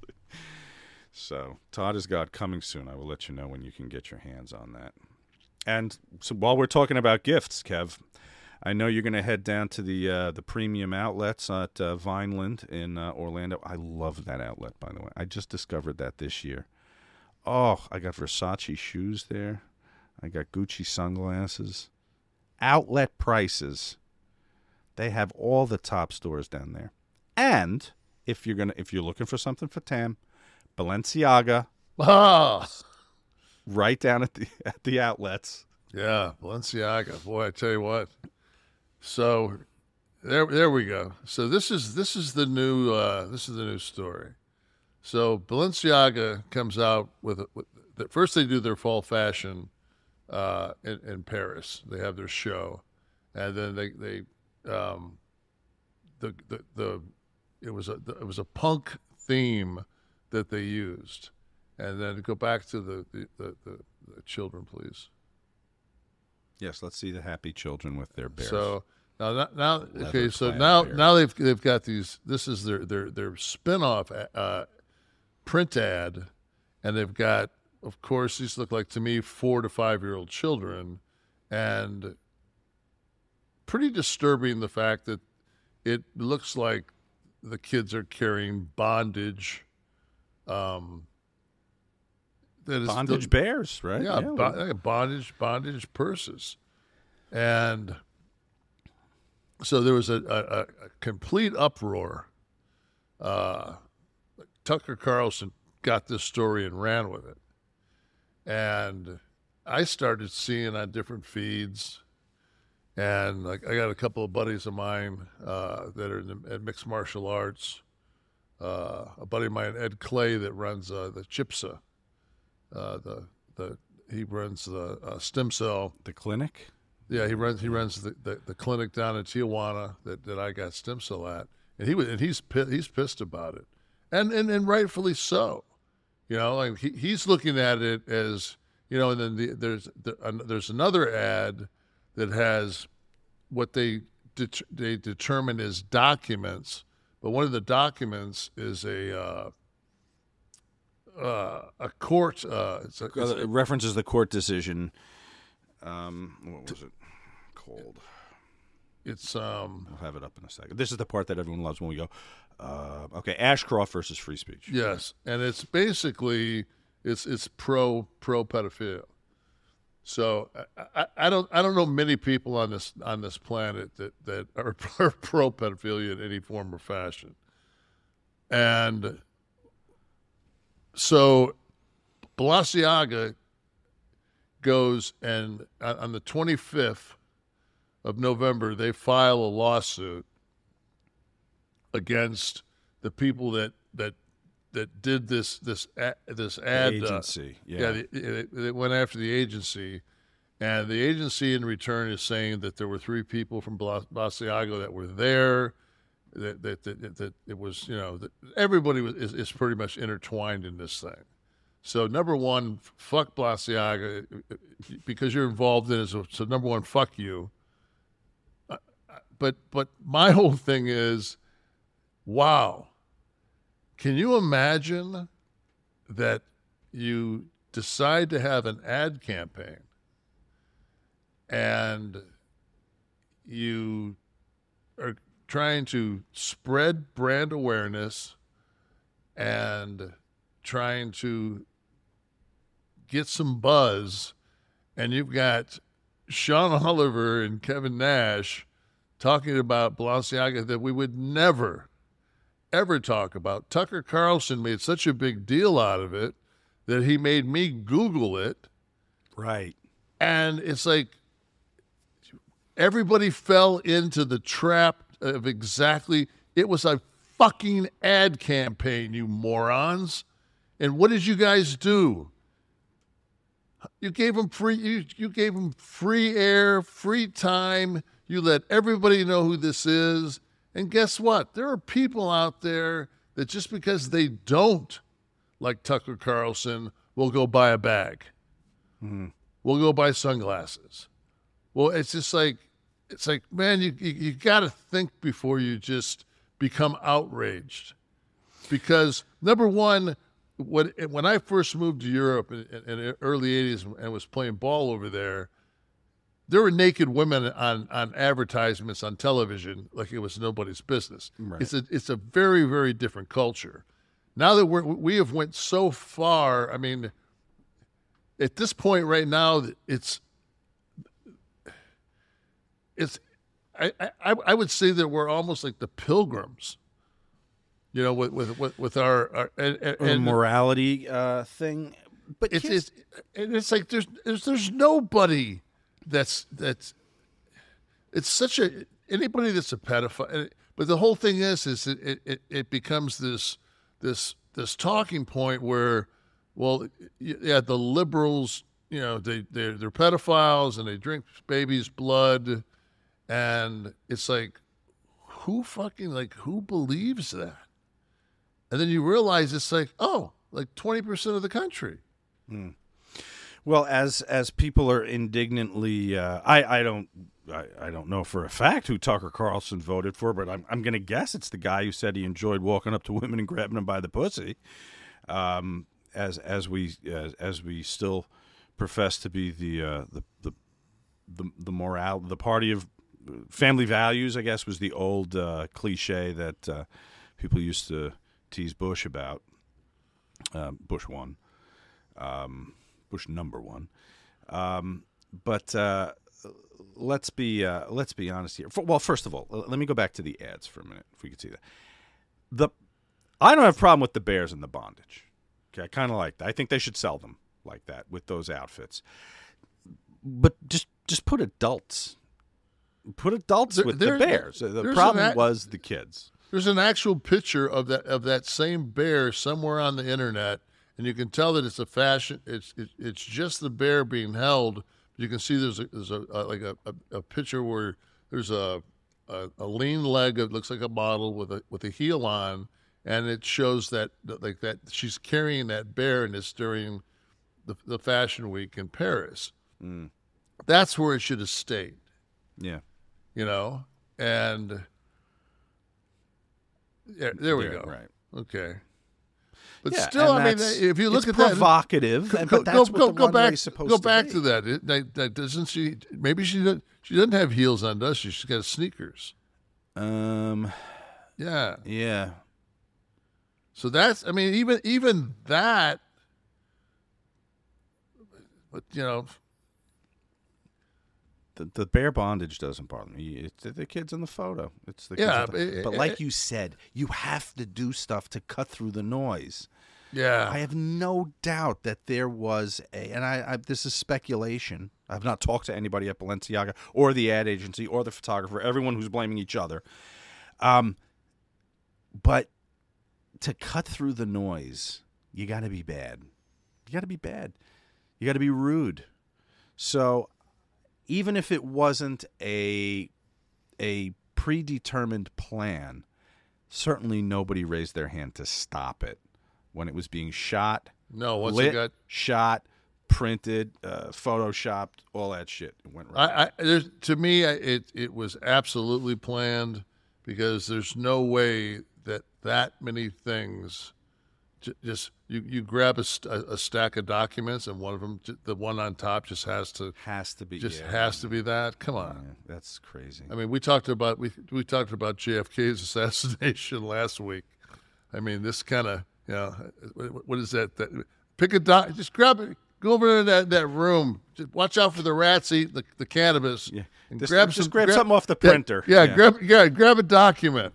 So Todd is God coming soon. I will let you know when you can get your hands on that. And so while we're talking about gifts, Kev, I know you're going to head down to the uh, the premium outlets at uh, Vineland in uh, Orlando. I love that outlet, by the way. I just discovered that this year. Oh, I got Versace shoes there. I got Gucci sunglasses. Outlet prices. They have all the top stores down there. And if you're gonna if you're looking for something for Tam, Balenciaga ah right down at the at the outlets. yeah, Balenciaga. Boy, I tell you what. So there there we go. So this is this is the new uh, this is the new story. So Balenciaga comes out with, with the, first they do their fall fashion uh, in, in Paris. They have their show, and then they they um, the, the the it was a it was a punk theme that they used, and then go back to the the, the, the, the children, please. Yes, let's see the happy children with their bears. So now, now, now okay, so now now they've they've got these. This is their their their spin-off uh, print ad, and they've got, of course, these look like to me four to five year old children, and pretty disturbing the fact that it looks like the kids are carrying bondage. Um, that is bondage bears, right? yeah, well, bo- yeah, bondage bondage purses, and so there was a, a, a complete uproar. Uh, Tucker Carlson got this story and ran with it, and I started seeing on different feeds, and like I got a couple of buddies of mine uh, that are in the, mixed martial arts. Uh, a buddy of mine, Ed Clay, that runs uh, the CHIPSA uh, the the he runs the uh, stem cell. the clinic. Yeah, he runs he runs the, the, the clinic down in Tijuana that, that I got stem cell at, and he was and he's he's pissed about it, and and, and rightfully so. You know, like he, he's looking at it as you know, and then the, there's the, an, there's another ad that has what they det- they determine as documents, but one of the documents is a uh, uh, a court. Uh, it's a, it's a- it references the court decision. Um, what was it called? it's um I'll have it up in a second. This is the part that everyone loves when we go. Uh, okay, Ashcroft versus free speech. yes, and it's basically it's it's pro pro pedophilia. So I, I, I don't I don't know many people on this on this planet that that are, pro pedophilia in any form or fashion, and so Balenciaga goes and on on the 25th of November they file a lawsuit against the people that that that did this this this The ad uh, agency. yeah. yeah, they, they, went after the agency, and the agency in return is saying that there were three people from Balenciaga that were there, that that, that, that, that it was you know that everybody was is, is pretty much intertwined in this thing. So number one, fuck Balenciaga because you're involved in it. So, so number one, fuck you. Uh, but but my whole thing is, wow. Can you imagine that you decide to have an ad campaign and you are trying to spread brand awareness and trying to get some buzz, and you've got Sean Oliver and Kevin Nash talking about Balenciaga that we would never, ever talk about. Tucker Carlson made such a big deal out of it that he made me Google it. Right. And it's like everybody fell into the trap of exactly, it was a fucking ad campaign, you morons. And what did you guys do? You gave them free you, you gave them free air, free time. You let everybody know who this is. And guess what? There are people out there that just because they don't like Tucker Carlson will go buy a bag. Mm-hmm. We'll go buy sunglasses. Well, it's just like it's like, man, you you, you got to think before you just become outraged. Because number one, when eh, when I first moved to Europe in, in the early '80s and was playing ball over there, there were naked women on on advertisements on television like it was nobody's business. Right. It's a it's a very very different culture. Now that we're we have went so far, I mean, at this point right now, it's it's I, I, I would say that we're almost like the pilgrims you know, with with with, with our, our and, and morality uh, thing. But it's, it's and it's like there's, there's there's nobody that's that's it's such a anybody that's a pedophile. But the whole thing is is it it, it becomes this this this talking point where well yeah the liberals you know they they're, they're pedophiles and they drink babies blood and it's like who fucking like who believes that and then you realize it's like, oh, like 20% of the country. Hmm. Well, as as people are indignantly, uh, I I don't I, I don't know for a fact who Tucker Carlson voted for, but I'm I'm going to guess it's the guy who said he enjoyed walking up to women and grabbing them by the pussy. Um, as as we as, as we still profess to be the uh, the the the the morale the party of family values, I guess, was the old uh, cliche that uh, people used to tease Bush about. Uh, Bush one, um, Bush number one. Um, but uh, let's be uh, let's be honest here. Well, first of all, let me go back to the ads for a minute, if we could see that. The I don't have a problem with the bears and the bondage. Okay, I kind of like that. I think they should sell them like that with those outfits. But just just put adults, put adults there, with the bears. The problem was the kids. There's an actual picture of that of that same bear somewhere on the internet, and you can tell that it's a fashion. It's it, it's just the bear being held. You can see there's a, there's a, a like a, a, a, picture where there's a, a, a lean leg that looks like a model with a with a heel on, and it shows that like that she's carrying that bear, and it's during the the fashion week in Paris. Mm. That's where it should have stayed. Yeah, you know, and yeah, there we go. Right. Okay. But yeah, still, I mean, if you look at provocative, that, go, go, go, go back, go back to, to that. It, that, that. Doesn't she? Maybe she doesn't. She doesn't have heels on, does she? She's got sneakers. Um. Yeah. Yeah. So that's. I mean, even even that. But you know, the, the bear bondage doesn't bother me. It's the kids in the photo. It's the yeah, but, it, but, like it, you said, you have to do stuff to cut through the noise. Yeah, I have no doubt that there was a, and I, I this is speculation. I've not talked to anybody at Balenciaga or the ad agency or the photographer. Everyone who's blaming each other. Um, but to cut through the noise, you got to be bad. You got to be bad. You got to be rude. So even if it wasn't a a predetermined plan, certainly nobody raised their hand to stop it when it was being shot No, once lit, it got shot, printed, uh, photoshopped, all that shit it went right. I, I there's, to me, I- it it was absolutely planned because there's no way that that many things just you, you grab a, st- a, stack of documents and one of them the one on top just has to has to be just yeah, has to be that. Come on. yeah, that's crazy. I mean, we talked about we we talked about JFK's assassination last week. I mean, this kind of you know what- what is that? That pick a doc, just grab it, go over to that, that room. Just watch out for the rats eating the, the cannabis. Yeah. and Just- just grab something off the printer. Yeah, Yeah. grab yeah, grab a document.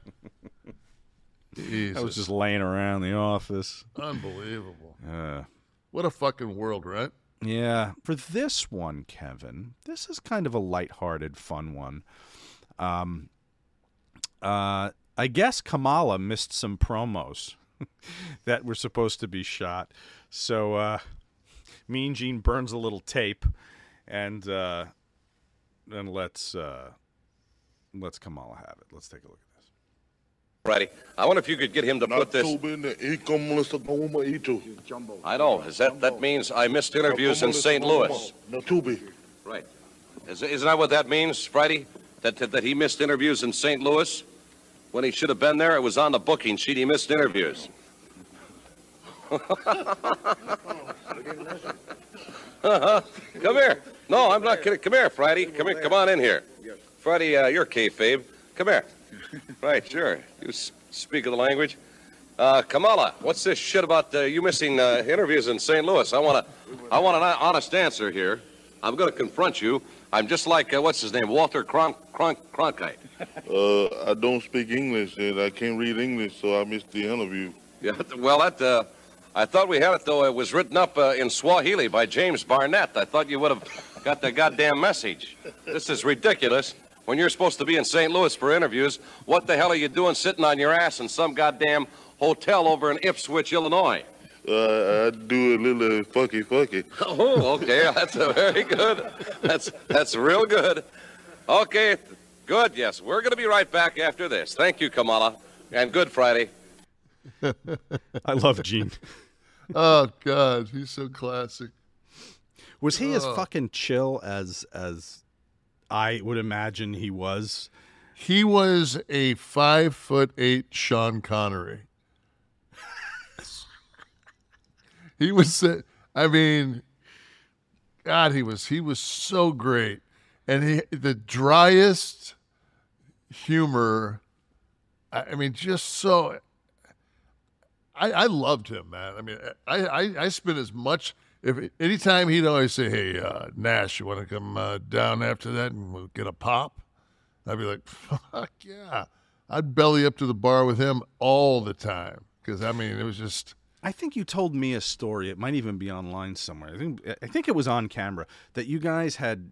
Jesus, I was just laying around the office. unbelievable. Uh, What a fucking world, right? Yeah. For this one, Kevin, this is kind of a lighthearted, fun one. Um, uh, I guess Kamala missed some promos that were supposed to be shot. So uh, Mean Gene burns a little tape and uh, then let's uh, let's Kamala have it. Let's take a look. Friday. I wonder if you could get him to put this. I know. Is that that means I missed interviews in St. Louis? Right. Is, isn't that what that means, Friday? That, that that he missed interviews in St. Louis when he should have been there? It was on the booking sheet. He missed interviews. Come here. No, I'm not kidding. Come here, Friday. Come here. Come on in here. Friday, uh, you're kayfabe. Come here. Right, sure. You speak of the language. Uh, Kamala, what's this shit about uh, you missing uh, interviews in St. Louis? I want to, I want an honest answer here. I'm going to confront you. I'm just like uh, what's his name, Walter Cron- Cron- Cronkite. Uh, I don't speak English and I can't read English, so I missed the interview. Yeah, well, that uh, I thought we had it though. It was written up uh, in Swahili by James Barnett. I thought you would have got the goddamn message. This is ridiculous. When you're supposed to be in St. Louis for interviews, what the hell are you doing sitting on your ass in some goddamn hotel over in Ipswich, Illinois? Uh, I do a little fucky fucky. Oh, okay. That's a very good. That's that's real good. Okay, good. Yes, we're going to be right back after this. Thank you, Kamala, and good Friday. I love Gene. Oh God, he's so classic. Was he as fucking chill as as I would imagine he was? He was a five foot eight Sean Connery. he was, I mean, God, he was he was so great, and he the driest humor. I, I mean, just so. I, I loved him, man. I mean, I, I, I spent as much. If anytime he'd always say, "Hey, uh, Nash, you want to come uh, down after that and we'll get a pop?" I'd be like, "Fuck yeah!" I'd belly up to the bar with him all the time because I mean, it was just I think you told me a story. It might even be online somewhere. I think I think it was on camera that you guys had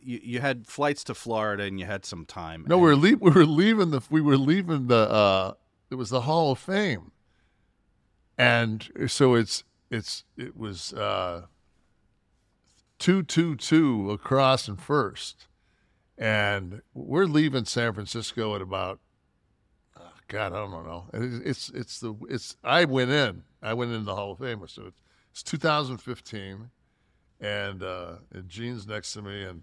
you, you had flights to Florida and you had some time. no. and- We were leave, we were leaving the we were leaving the uh, it was the Hall of Fame, and so it's it's it was uh, two two two across and first, and we're leaving San Francisco at about uh, God I don't know. It- it's it's the it's I went in. I went in the Hall of Fame so it's, it's 2015, and uh, and Gene's next to me. And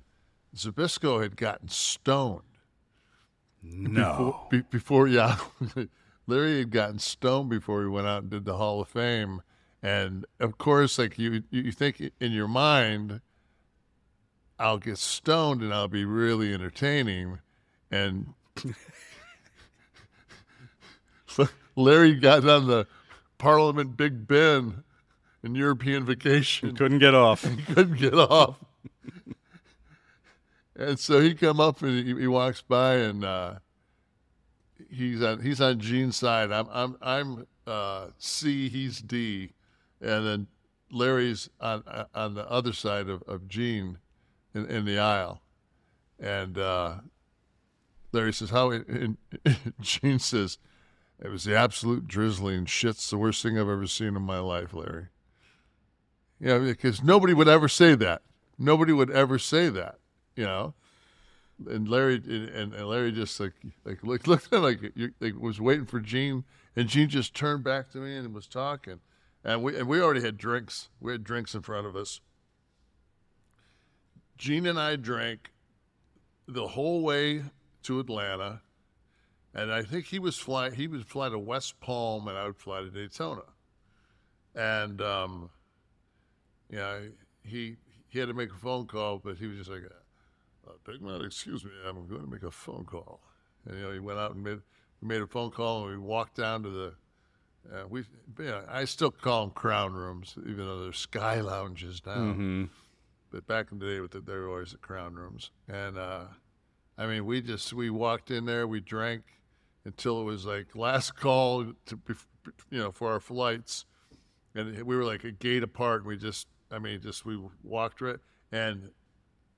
Zbyszko had gotten stoned. No. be, before yeah. Larry had gotten stoned before he went out and did the hall of fame and of course like you you think in your mind i'll get stoned and i'll be really entertaining and larry got on the parliament big ben in european vacation He Couldn't get off. He couldn't get off. and so he come up and he, he walks by and uh, he's on he's on Gene's side. I'm I'm I'm uh, C. He's D, and then Larry's on on the other side of, of Gene in, in the aisle. And uh, Larry says, "How?" And Gene says, "It was the absolute drizzling shit's the worst thing I've ever seen in my life, Larry." You know, because nobody would ever say that. Nobody would ever say that. You know, and Larry and, and Larry just like like looked looked at like like was waiting for Gene, and Gene just turned back to me and was talking, and we and we already had drinks. We had drinks in front of us. Gene and I drank the whole way to Atlanta, and I think he was fly he would fly to West Palm, and I would fly to Daytona, and um, he he had to make a phone call, but he was just like, uh, "Big man, excuse me, I'm going to make a phone call," and you know he went out and made made a phone call, and we walked down to the. Uh, we, yeah, I still call them crown rooms, even though they're sky lounges now Mm-hmm. but back in the day, with the, they were always the crown rooms. And uh, I mean, we just we walked in there, we drank until it was like last call to you know for our flights, and we were like a gate apart. And we just, I mean, just we walked right, and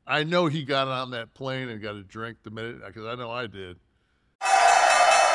I know he got on that plane and got a drink the minute because I know I did.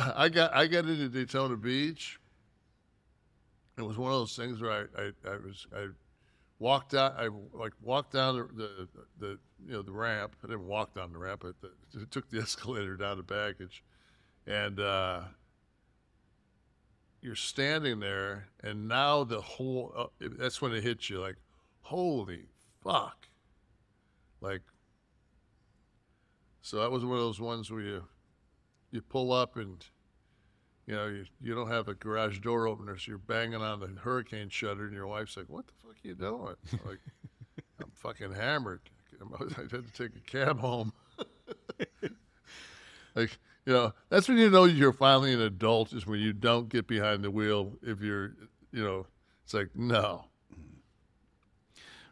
I, I got I got into Daytona Beach. It was one of those things where I, I, I was I walked out I like walked down the, the the you know the ramp. I didn't walk down the ramp, the, took the escalator down to baggage, and uh, you're standing there, and now the whole uh, that's when it hits you like, holy fuck, like. So that was one of those ones where you you pull up and you know you, you don't have a garage door opener so you're banging on the hurricane shutter and your wife's like what the fuck are you doing like i'm fucking hammered i had to take a cab home like you know that's when you know you're finally an adult is when you don't get behind the wheel if you're you know it's like no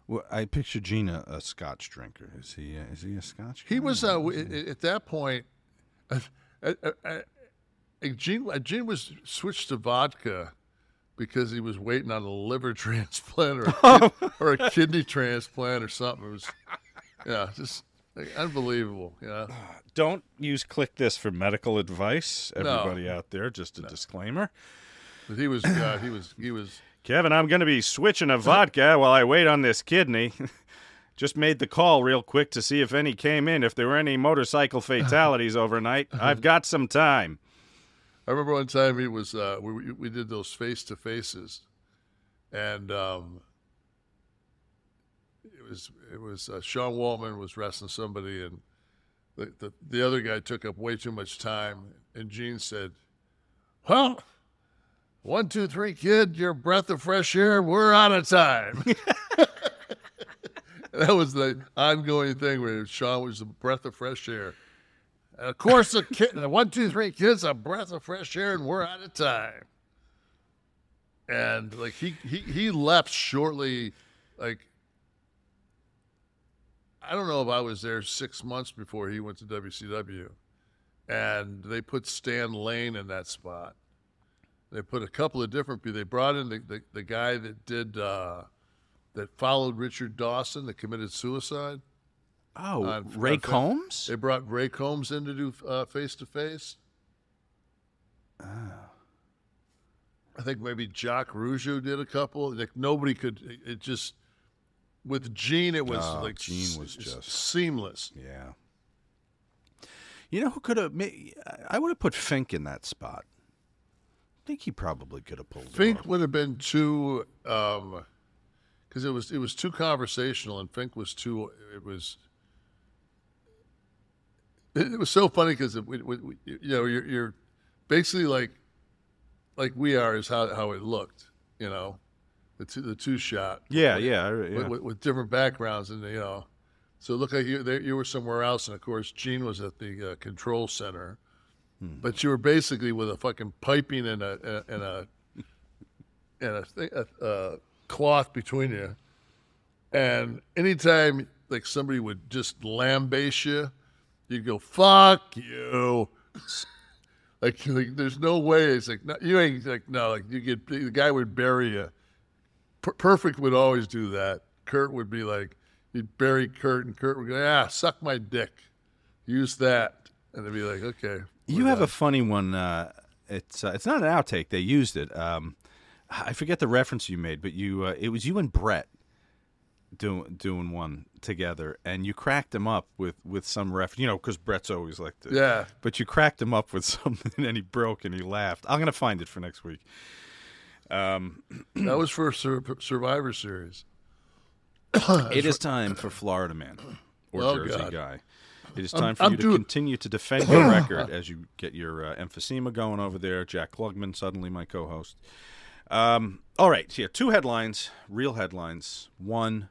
Well, I picture Gina a Scotch drinker. Is he? Uh, is he a Scotch? He was uh, at that point. Uh, uh, uh, uh, Gene, uh, Gene was switched to vodka because he was waiting on a liver transplant or a, kid- or a kidney transplant or something. It was, yeah, just like, unbelievable. Yeah, Don't use Kliq This for medical advice, No. everybody out there. Just a disclaimer. but he was, uh, he was, he was. Kevin, I'm going to be switching a vodka while I wait on this kidney. Just made the call real quick to see if any came in, if there were any motorcycle fatalities overnight. I've got some time. I remember one time he was uh, we we- did those face to faces, and um, it was it was uh, Sean Waltman was wrestling somebody, and the, the the other guy took up way too much time, and Gene said, "Well, one two three, kid, you're breath of fresh air. We're out of time." that was the ongoing thing where Sean was a breath of fresh air. Of course, the kid, the one, two, three kids, a breath of fresh air, and we're out of time. And like he he he left shortly, like I don't know if I was there six months before he went to WCW, and they put Stan Lane in that spot. They put a couple of different people. They brought in the the, the guy that did uh, that followed Richard Dawson that committed suicide. Oh, on- Ray uh, on Combs? They brought Ray Combs in to do face to face. I think maybe Jacques Rougeau did a couple. Like nobody could. It, it just with Gene, it was Oh, like Gene was just- seamless. Yeah. You know who could have? I would have put Fink in that spot. I think he probably could have pulled it Fink would have been too, um, because it was it was too conversational, and Fink was too. It was. It, it was so funny because you know you're, you're basically like, like we are is how how it looked, you know, the two the two shot. Yeah, with, yeah, I- With, with, with different backgrounds, and you know, so it looked like you there, you were somewhere else, and of course Gene was at the uh, control center. But you were basically with a fucking piping and a and a and a, thing, a, a cloth between you. And anytime like somebody would just lambaste you, you'd go "fuck you." Like, like there's no way. It's like no, you ain't like no. Like you get the guy would bury you. Per- Perfect would always do that. Kurt would be like, he'd bury Kurt, and Kurt would go, ah, suck my dick, use that, and they'd be like, okay. You have a funny one. Uh, it's uh, it's not an outtake. They used it. Um, I forget the reference you made, but you uh, it was you and Brett doing doing one together, and you cracked him up with with some ref. You know, because Brett's always like this. Yeah. But you cracked him up with something, and he broke, and he laughed. I'm gonna find it for next week. Um, that was for Sur- Survivor Series. it is time for Florida Man or Oh, Jersey God. Guy. It is I'm- time for I'm you to doing- continue to defend your record as you get your uh, emphysema going over there. Jack Klugman, suddenly my co-host. Um, all right, here two headlines, real headlines. One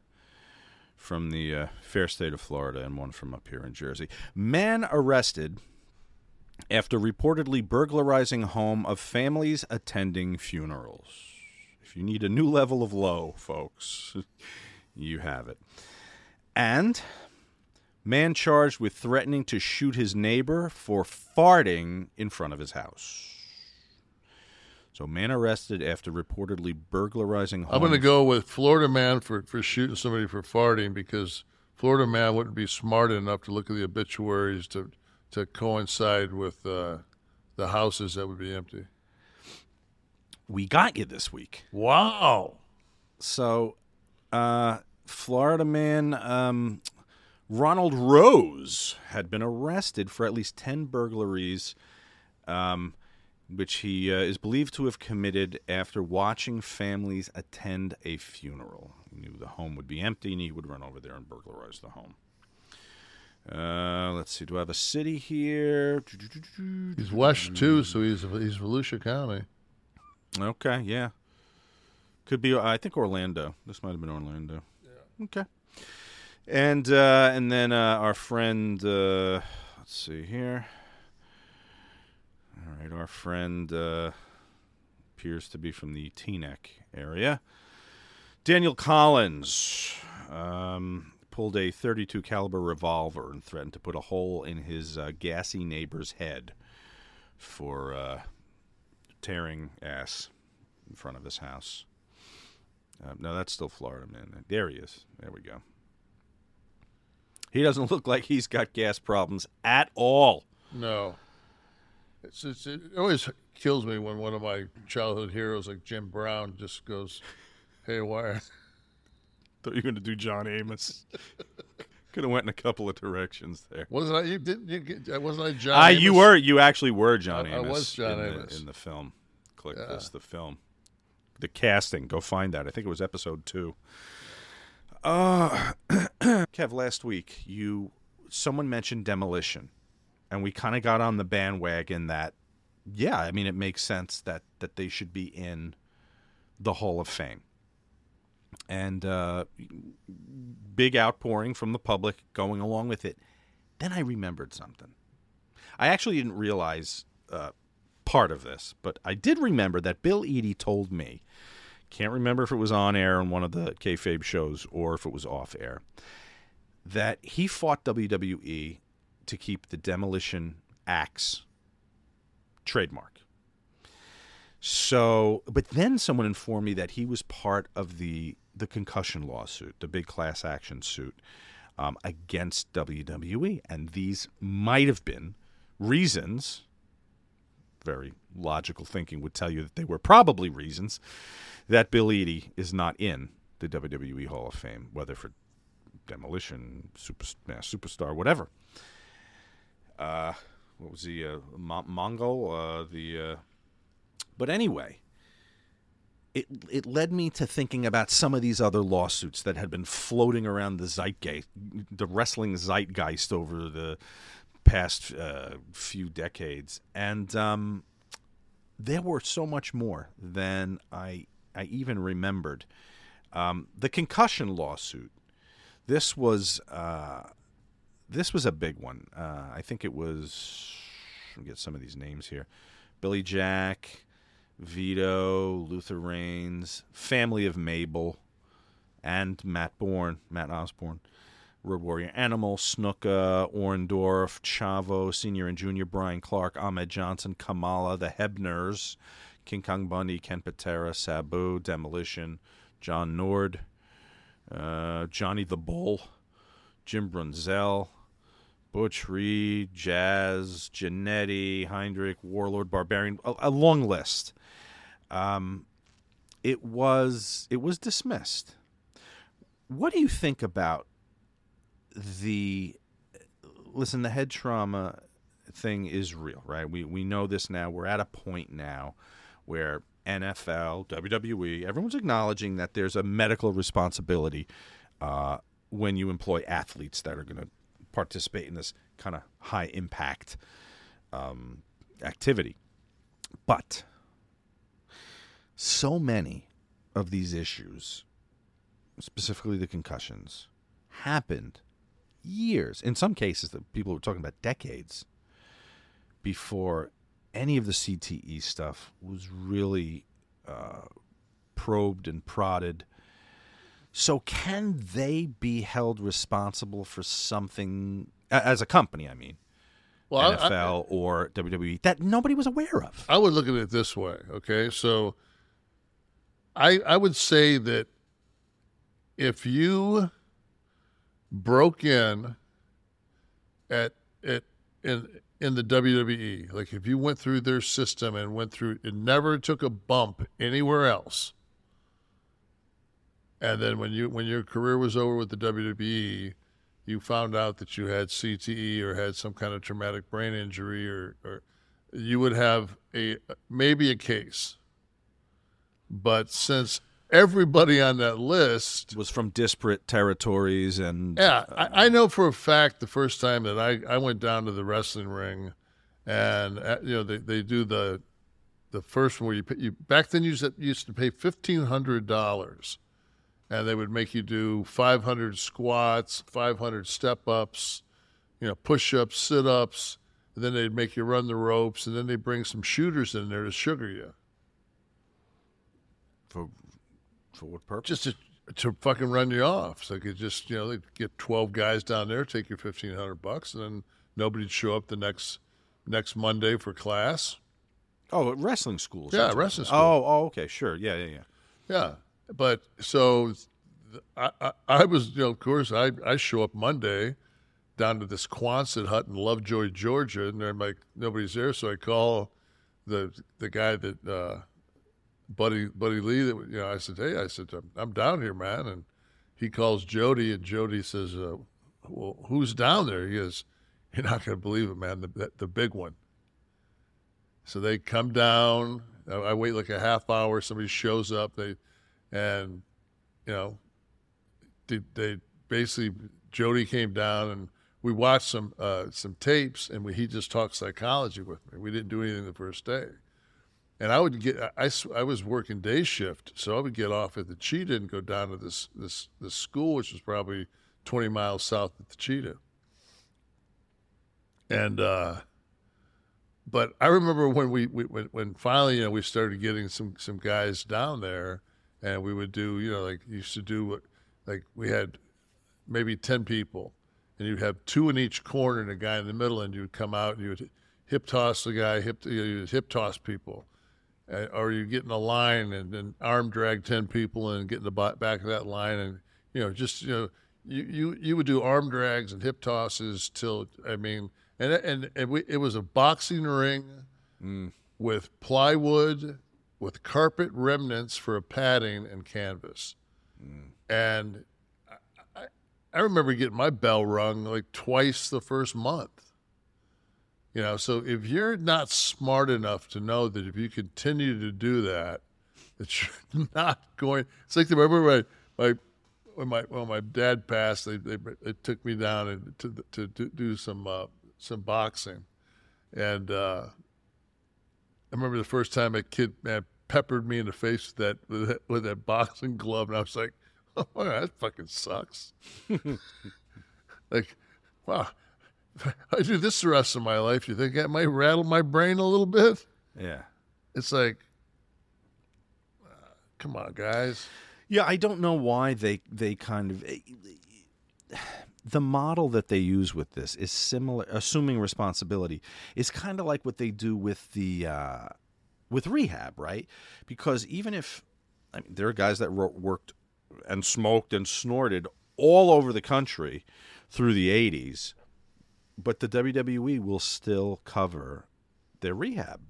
from the uh, fair state of Florida, and one from up here in Jersey. Man arrested after reportedly burglarizing home of families attending funerals. If you need a new level of low, folks, you have it. And man charged with threatening to shoot his neighbor for farting in front of his house. So, man arrested after reportedly burglarizing home. I'm going to go with Florida man for, for shooting somebody for farting because Florida man wouldn't be smart enough to look at the obituaries to to coincide with uh, the houses that would be empty. We got you this week. Wow. So, uh, Florida man um, Ronald Rose had been arrested for at least 10 burglaries, um, which he uh, is believed to have committed after watching families attend a funeral. He knew the home would be empty and he would run over there and burglarize the home. Uh, let's see. Do I have a city here? He's West too, so he's he's Volusia County. Okay, yeah. Could be. I think Orlando. This might have been Orlando. Yeah. Okay. And uh, and then uh, our friend. Uh, let's see here. All right, our friend uh, appears to be from the Teaneck area. Daniel Collins um, pulled a 32 caliber revolver and threatened to put a hole in his uh, gassy neighbor's head for uh, tearing ass in front of his house. Uh, no, that's still Florida, man. There he is. There we go. He doesn't look like he's got gas problems at all. No. It's, it's, it always kills me when one of my childhood heroes, like Jim Brown, just goes "Hey, haywire. Thought you were going to do John Amos. Could have went in a couple of directions there. Wasn't I? You didn't. You get, wasn't I John? Ah, you were. You actually were John I- I was John in Amos. the, in the film. Kliq Yeah. this. The film. The casting. Go find that. I think it was episode two. Uh, Kev, last week you someone mentioned demolition, and we kind of got on the bandwagon that, yeah, I mean it makes sense that that they should be in the Hall of Fame. And uh, big outpouring from the public going along with it. Then I remembered something. I actually didn't realize uh, part of this, but I did remember that Bill Eadie told me. Can't remember if it was on air on one of the kayfabe shows or if it was off air. That he fought WWE to keep the demolition axe trademark. So, but then someone informed me that he was part of the the concussion lawsuit, the big class action suit um, against WWE, and these might have been reasons. Very logical thinking would tell you that they were probably reasons that Bill Eadie is not in the WWE Hall of Fame, whether for demolition, super, superstar, whatever. Uh, what was he? Uh, Mo- Mongo, uh, the. Uh, but anyway, it it led me to thinking about some of these other lawsuits that had been floating around the zeitgeist, the wrestling zeitgeist over the past uh, few decades, and um, there were so much more than I I even remembered. Um, the concussion lawsuit. This was uh, this was a big one. Uh, I think it was. Get some of these names here. Billy Jack, Vito, Luther Reigns, Family of Mabel, and Matt Bourne, Matt Osborne, Road Warrior Animal, Snuka, Orndorff, Chavo, Senior and Junior, Brian Clark, Ahmed Johnson, Kamala, the Hebners, King Kong Bundy, Ken Patera, Sabu, Demolition, John Nord, uh, Johnny the Bull, Jim Brunzell, Butch Reed, Jazz, Jannetty, Heinrich, Warlord, Barbarian, a, a long list. Um, it was it was dismissed. What do you think about the listen? The head trauma thing is real, right? We we know this now. We're at a point now where NFL, WWE, everyone's acknowledging that there's a medical responsibility uh, when you employ athletes that are going to participate in this kind of high impact um, activity. But so many of these issues, specifically the concussions, happened years, in some cases, that people were talking about decades before any of the CTE stuff was really uh, probed and prodded. So, can they be held responsible for something as a company? I mean, Well, I- NFL or WWE that nobody was aware of. I would look at it this way, okay? So I I would say that if you broke in at at in in the WWE, like if you went through their system and went through it never took a bump anywhere else. And then when you when your career was over with the WWE, you found out that you had CTE or had some kind of traumatic brain injury or, or you would have a maybe a case. But since everybody on that list was from disparate territories and yeah, I, I know for a fact the first time that I, I went down to the wrestling ring, and uh, you know they, they do the the first one where you pay, you back then you used to, you used to pay fifteen hundred dollars, and they would make you do five hundred squats, five hundred step ups, you know push ups, sit ups, and then they'd make you run the ropes, and then they bring some shooters in there to sugar you. for for what purpose? just to, to fucking run you off. So they could just, you know, they get twelve guys down there, take your fifteen hundred bucks, and then nobody'd show up the next next Monday for class. oh, wrestling schools. Yeah, wrestling school. Oh, oh, okay, sure. Yeah, yeah, yeah. Yeah, but so I, I, I was, you know, of course, I I show up Monday down to this Quonset hut in Lovejoy, Georgia, and they're like nobody's there, so I call the the guy that uh, Buddy Buddy Lee. That you know, I said, hey, I said I'm, I'm down here, man, and he calls Jody, and Jody says, uh, well, who's down there? He goes, you're not going to believe it, man, the the, the big one. So they come down. I, I wait like a half hour. Somebody shows up. They and you know they, basically Jody came down and we watched some uh, some tapes and we, he just talked psychology with me. We didn't do anything the first day. And I would get I, I was working day shift, so I would get off at the Cheetah and go down to this this this school, which was probably 20 miles south of the Cheetah. And uh, but I remember when we, we when, when finally you know we started getting some some guys down there, and we would do you know like used to do what like we had maybe ten people, and you'd have two in each corner and a guy in the middle, and you'd come out and you would hip toss the guy, hip you, hip toss people, uh, or you get in a line and then arm drag ten people and get in the back of that line, and you know just you know you you, you would do arm drags and hip tosses till I mean. And, and, and we, it was a boxing ring with plywood, with carpet remnants for a padding and canvas. And I, I, remember getting my bell rung like twice the first month. You know, so if you're not smart enough to know that if you continue to do that, that you're not going. It's like the remember my my when my when my dad passed, they they, they took me down and to to, do do some uh, some boxing, and uh, I remember the first time a kid man peppered me in the face with that with that, with that boxing glove, and I was like, "Oh, wow, that fucking sucks." like, wow, I do this the rest of my life. You think that might rattle my brain a little bit? Yeah. It's like, uh, come on, guys. Yeah, I don't know why they they kind of the model that they use with this is similar. Assuming responsibility is kind of like what they do with the uh, with rehab, right? Because even if I mean, there are guys that ro- worked and smoked and snorted all over the country through the '80s, but the WWE will still cover their rehab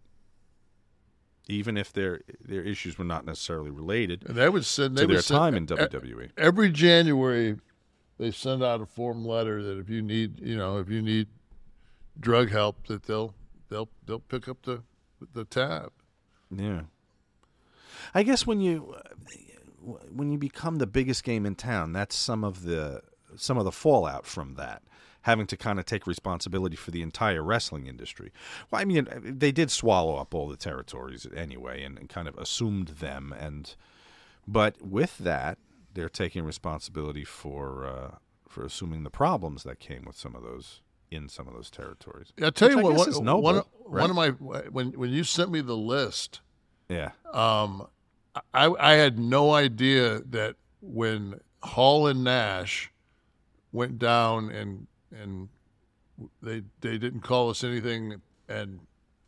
even if their their issues were not necessarily related And they would send they to would their send- time in WWE. every January they send out a form letter that if you need you know if you need drug help that they'll they'll they'll pick up the the tab. Yeah. I guess when you when you become the biggest game in town, that's some of the some of the fallout from that. Having to kind of take responsibility for the entire wrestling industry. Well, I mean, they did swallow up all the territories anyway, and, and kind of assumed them. And but with that, they're taking responsibility for uh, for assuming the problems that came with some of those in some of those territories. I tell you I what, guess one, noble, one, of- right? one of my when when you sent me the list, Yeah. um, I I had no idea that when Hall and Nash went down and and they they didn't call us anything and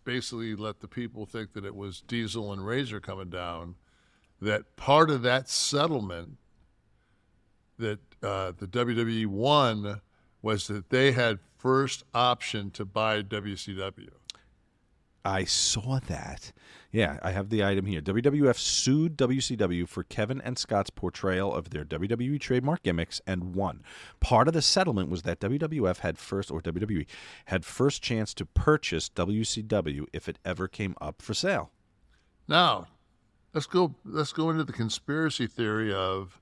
basically let the people think that it was Diesel and Razor coming down. That part of that settlement that uh, the WWE won was that they had first option to buy WCW. I saw that. Yeah, I have the item here. WWF sued WCW for Kevin and Scott's portrayal of their WWE trademark gimmicks and won. Part of the settlement was that WWF had first, or WWE, had first chance to purchase WCW if it ever came up for sale. Now, let's go. Let's go into the conspiracy theory of.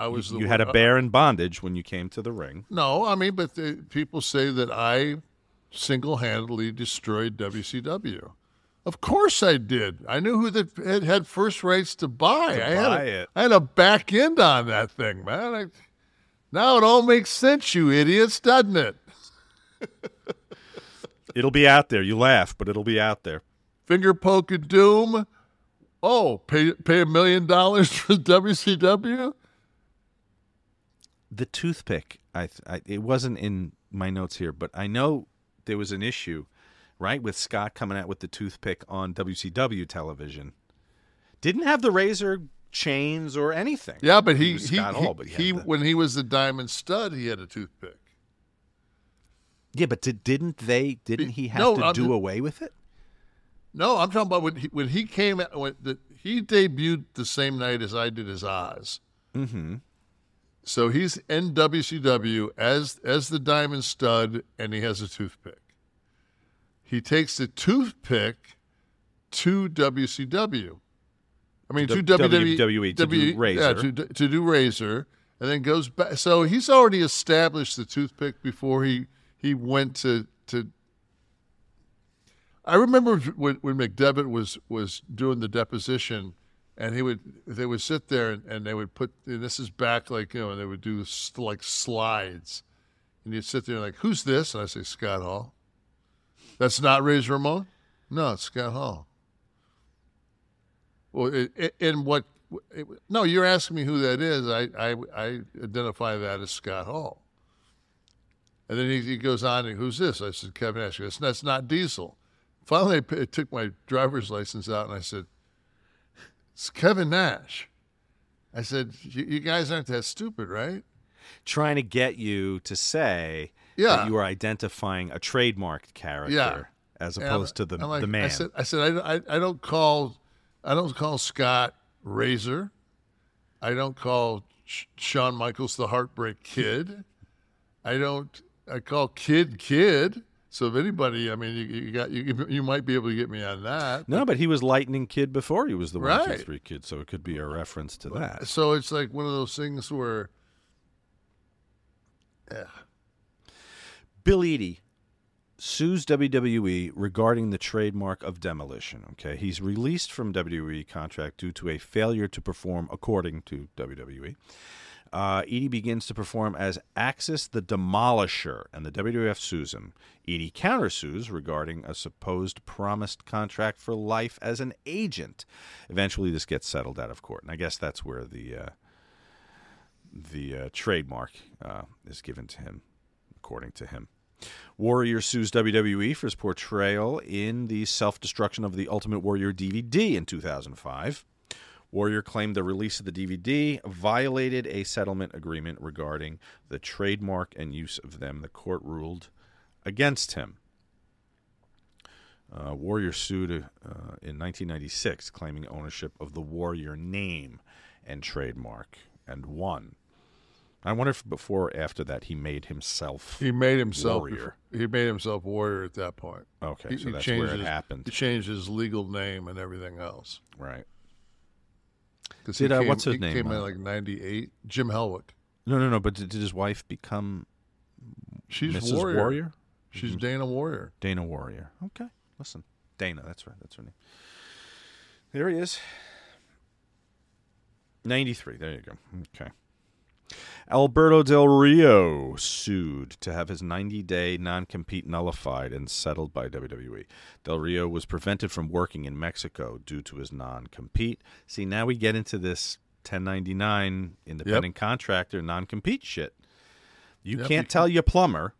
I was the you had a uh, bear in bondage when you came to the ring. No, I mean, but the, people say that I single-handedly destroyed WCW. Of course I did. I knew who that had, first rights to buy. To I had buy a, it. I had a back end on that thing, man. I, now it all makes sense, you idiots, doesn't it? It'll be out there. You laugh, but it'll be out there. Finger poke of doom. Oh, pay pay a million dollars for WCW. The toothpick I, I it wasn't in my notes here but i know there was an issue right with scott coming out with the toothpick on wcw television didn't have the razor chains or anything Yeah, but he he, he, Hall, but he he the- when he was the diamond stud, he had a toothpick. yeah but did, didn't they didn't he have No, to I'm do away with it No, I'm talking about when he, when he came out. When the, he debuted the same night as I did as Oz. mm-hmm So he's in WCW as as the diamond stud, and he has a toothpick. He takes the toothpick to WCW. I mean, to W- WWE, WWE to do Yeah, Razor. to, to do Razor, and then goes back. So he's already established the toothpick before he he went to to. I remember when, when McDevitt was was doing the deposition, and he would they would sit there and, and they would put and this is back like you know and they would do like slides, and you'd sit there and like who's this? And I say Scott Hall. That's not Razor Ramon. No, it's Scott Hall. Well, it, it, and what? It, no, you're asking me who that is. I, I I identify that as Scott Hall. And then he, he goes on and who's this? I said Kevin goes, that's not Diesel. Finally, I took my driver's license out and I said, it's Kevin Nash. I said, you, you guys aren't that stupid, right? trying to get you to say Yeah. that you are identifying a trademarked character Yeah. as And opposed to the, like- the man I said, I said, I, I, I don't call, I don't call Scott Razor. I don't call Shawn Michaels the Heartbreak Kid. I don't. I call Kid Kid. So if anybody, I mean, you, you got you, you might be able to get me on that. No, but he was Lightning Kid before he was the one, Right. three kid, so it could be a reference to that. So it's like one of those things where, yeah, Bill Eadie sues WWE regarding the trademark of demolition. Okay, he's released from WWE contract due to a failure to perform according to WWE. Uh, Eadie begins to perform as Axis the Demolisher, and the WWF sues him. Eadie countersues regarding a supposed promised contract for life as an agent. Eventually, this gets settled out of court, and I guess that's where the uh, the uh, trademark uh, is given to him, according to him. Warrior sues WWE for his portrayal in the self destruction of the Ultimate Warrior DVD in 2005. Warrior claimed the release of the DVD violated a settlement agreement regarding the trademark and use of them. The court ruled against him. Uh, Warrior sued uh, in 1996, claiming ownership of the Warrior name and trademark, and won. I wonder if before or after that he made himself. He made himself warrior. He made himself warrior at that point. Okay, He, so that's where it his, happened. He changed his legal name and everything else. Right. Did, he uh, came, what's his he name, Came in uh, like '98. Jim Hellwig. No, no, no. But did, did his wife become She's Mrs. warrior. Warrior? She's Dana Warrior. Dana Warrior. Okay. Listen, Dana. That's right. That's her name. There he is. 93. There you go. Okay. Alberto Del Rio sued to have his 90 day non compete nullified and settled by WWE. Del Rio was prevented from working in Mexico due to his non compete. See, now we get into this 1099 independent contractor non compete shit. You Yep, can't tell your plumber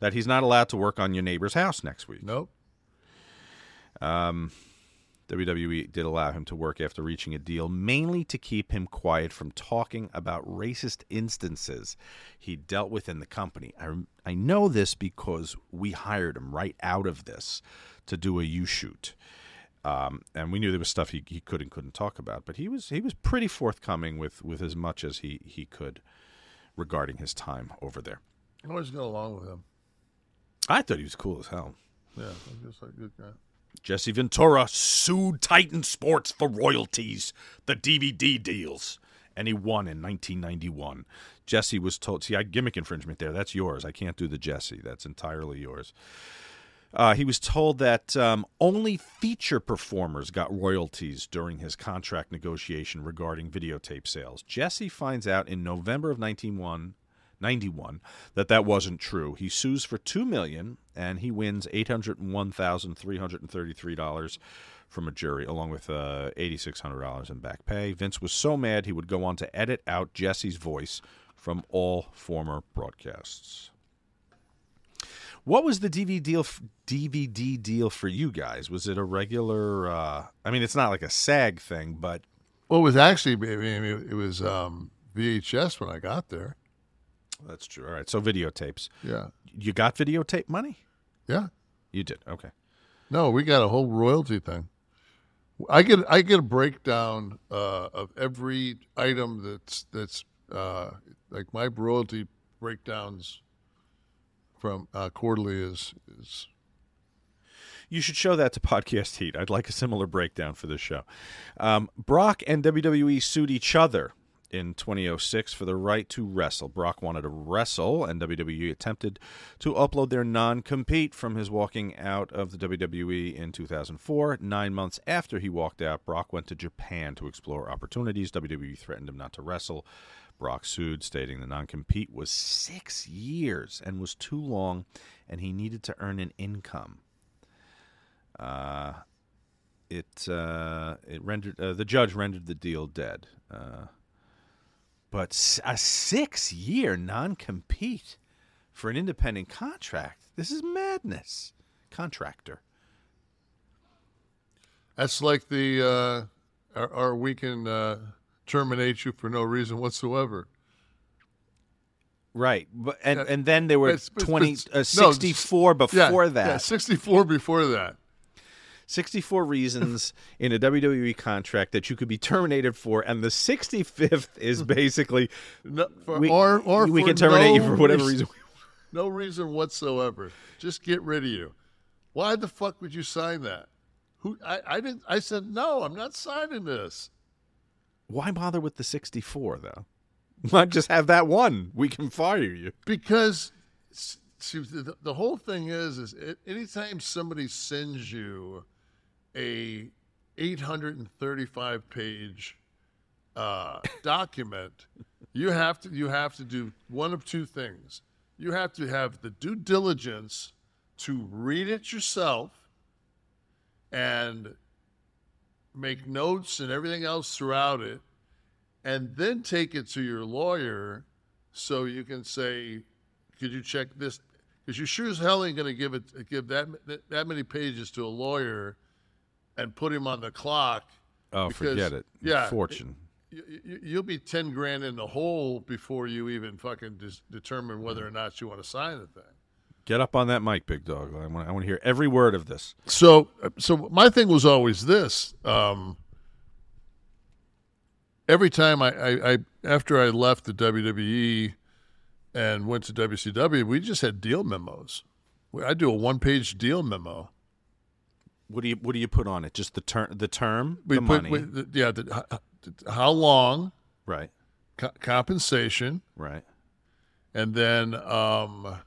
that he's not allowed to work on your neighbor's house next week. Nope. Um, WWE did allow him to work after reaching a deal, mainly to keep him quiet from talking about racist instances he dealt with in the company. I, I know this because we hired him right out of this to do a YouShoot. Um, and we knew there was stuff he, he could and couldn't talk about, but he was he was pretty forthcoming with, with as much as he, he could regarding his time over there. I always got along with him. I thought he was cool as hell. Yeah, like a good guy. Jesse Ventura sued Titan Sports for royalties, the DVD deals, and he won in 1991. Jesse was told, see, I gimmick infringement there. That's yours. I can't do the Jesse. That's entirely yours. Uh, he was told that um, only feature performers got royalties during his contract negotiation regarding videotape sales. Jesse finds out in November of 1991 91 that that wasn't true. He sues for 2 million and he wins $801,333 from a jury along with uh, $8600 in back pay. Vince was so mad he would go on to edit out Jesse's voice from all former broadcasts. What was the DVD deal? DVD deal for you guys? Was it a regular? Uh, I mean, it's not like a SAG thing, but Well, it was actually, I mean, it, was um, VHS when I got there. That's true. All right, so videotapes. Yeah. You got videotape money? Yeah. You did. Okay. No, we got a whole royalty thing. I get I get a breakdown uh, of every item that's that's uh, like my royalty breakdowns from uh, quarterly is is You should show that to Podcast Heat. I'd like a similar breakdown for this show. Um, Brock and WWE sued each other in 2006 for the right to wrestle. Brock wanted to wrestle, and WWE attempted to upload their non compete from his walking out of the WWE in 2004. Nine months after he walked out, Brock went to Japan to explore opportunities. WWE threatened him not to wrestle. Brock sued, stating the non compete was six years and was too long, and he needed to earn an income. Uh, it uh, it rendered uh, the judge rendered the deal dead. Uh, but a six year non compete for an independent contract. This is madness. Contractor. that's like the uh, our we can uh, terminate you for no reason whatsoever. Right, but and and then there were but- twenty but- uh, sixty four Yeah, before yeah, that. sixty four before that. 64 reasons in a WWE contract that you could be terminated for, and the 65th is basically No, for, we, or or we can terminate no you for whatever reason-. No reason whatsoever. Just get rid of you. Why the fuck would you sign that? Who I, I didn't I said no, I'm not signing this. Why bother with the 64 though? Why just have that one? We can fire you. Because see, the, the whole thing is is it, anytime somebody sends you a 835 page uh, document, you have to you have to do one of two things. You have to have the due diligence to read it yourself and make notes and everything else throughout it and then take it to your lawyer so you can say, could you check this? Because you sure as hell ain't going to give it give that that many pages to a lawyer and put him on the clock. Oh, because- forget it. yeah, Fortune. You, you'll be ten grand in the hole before you even fucking dis- determine whether or not you want to sign the thing. Get up on that mic, big dog. I want, I want to hear every word of this. So, so my thing was always this. Um, every time I, I, I, after I left the WWE and went to WCW, we just had deal memos. I do a one-page deal memo. What do you What do you put on it? Just the term, the term, We the put, money, we, the, yeah, the, how, how long, right? co- compensation, Right. and then um,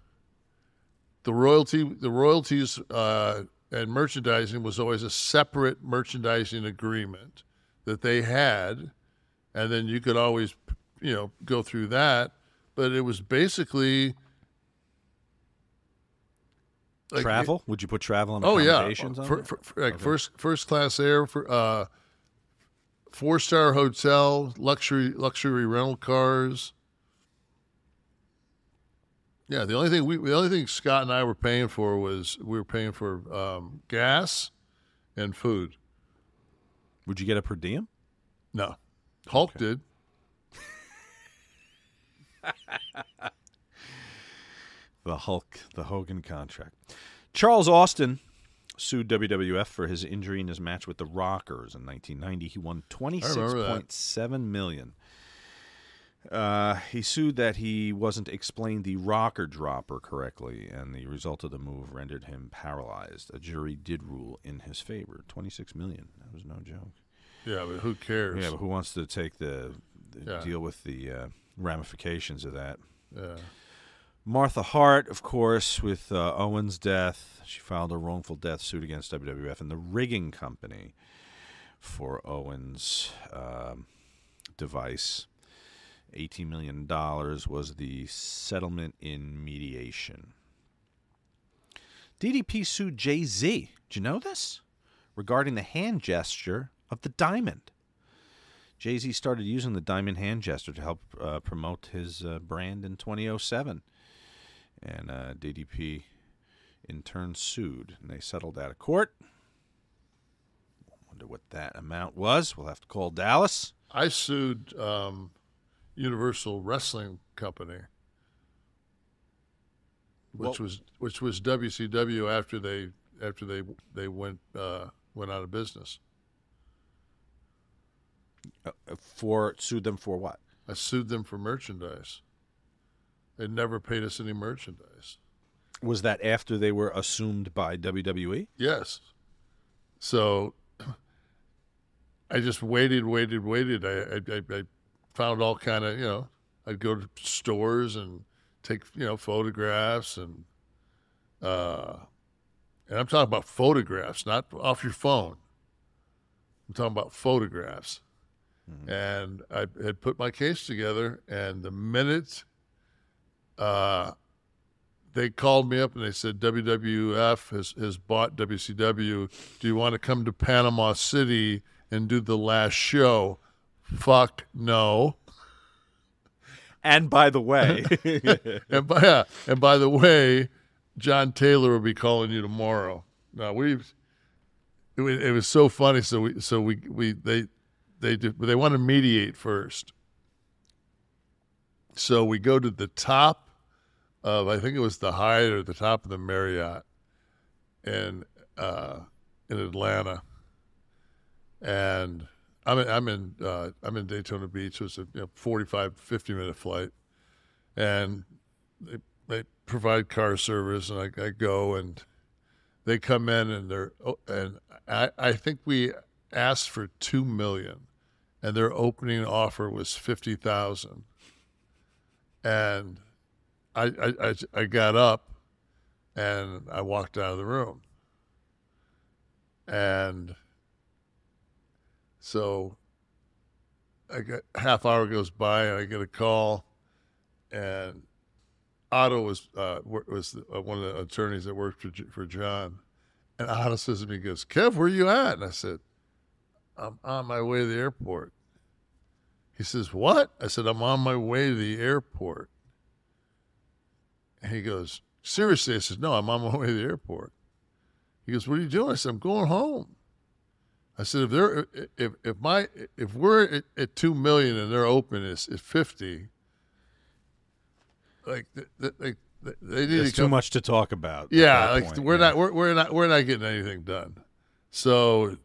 the royalty the royalties uh, and merchandising was always a separate merchandising agreement that they had and then you could always you know go through that but it was basically like- travel? Would you put travel and oh yeah. on for, for, for, like first first class air for uh four star hotel luxury luxury rental cars. Yeah the only thing we the only thing scott and i were paying for was we were paying for um, gas and food. Would you get a per diem? no. Hulk did The Hulk, the Hogan contract. Charles Austin sued WWF for his injury in his match with the Rockers in 1990. He won twenty six point seven million. Uh, he sued that he wasn't explained the rocker dropper correctly, and the result of the move rendered him paralyzed. A jury did rule in his favor. Twenty six million. That was no joke. yeah but who cares Yeah, but who wants to take the, the Yeah. deal with the uh, ramifications of that? yeah. Martha Hart, of course, with uh, Owen's death, she filed a wrongful death suit against WWF and the rigging company for Owen's um, device. $18 million was the settlement in mediation. DDP sued Jay Z. Did you know this? Regarding the hand gesture of the diamond. Jay Z started using the diamond hand gesture to help uh, promote his uh, brand in 2007. And uh, DDP in turn sued, and they settled out of court. Wonder what that amount was. We'll have to call Dallas. i sued um, universal wrestling company which Well- was which was WCW after they after they they went uh, went out of business. Uh, for sued them for what? I sued them for merchandise. They never paid us any merchandise. Was that after they were assumed by? WWE? Yes. So I just waited, waited, waited. I I, I, I found all kind of you know. I'd go to stores and take you know photographs and uh, and I'm talking about photographs, not off your phone. I'm talking about photographs. And I had put my case together, and the minute uh, they called me up and they said WWF has, has bought WCW. Do you want to come to Panama City and do the last show? Fuck no. And by the way, And by yeah, and by the way, John Taylor will be calling you tomorrow. Now we've it was, it was so funny. So we so we we they they do, they want to mediate first. So we go to the top of I think it was the Hyatt or the top of the Marriott in uh, in Atlanta, and I'm in, I'm in uh, I'm in Daytona Beach. It was a you know, 45, 50 minute flight, and they they provide car service, and I, I go and they come in and they're oh, and I I think we asked for two million, and their opening offer was fifty thousand, and I, I I got up, and I walked out of the room, and so I got half hour goes by and I get a call, and Otto was uh, was uh, one of the attorneys that worked for for John, and Otto says to me, he "Goes, Kev, where you at?" And I said, "I'm on my way to the airport." He says, What? I said, I'm on my way to the airport. He goes, Seriously? I said, No, I'm on my way to the airport. He goes, What are you doing? I said, I'm going home. I said, if they're if if my if we're at, at two million and they're open is at fifty, like like they need There's to too much to talk about. yeah, like point, we're yeah. not we're, we're not we're not getting anything done. So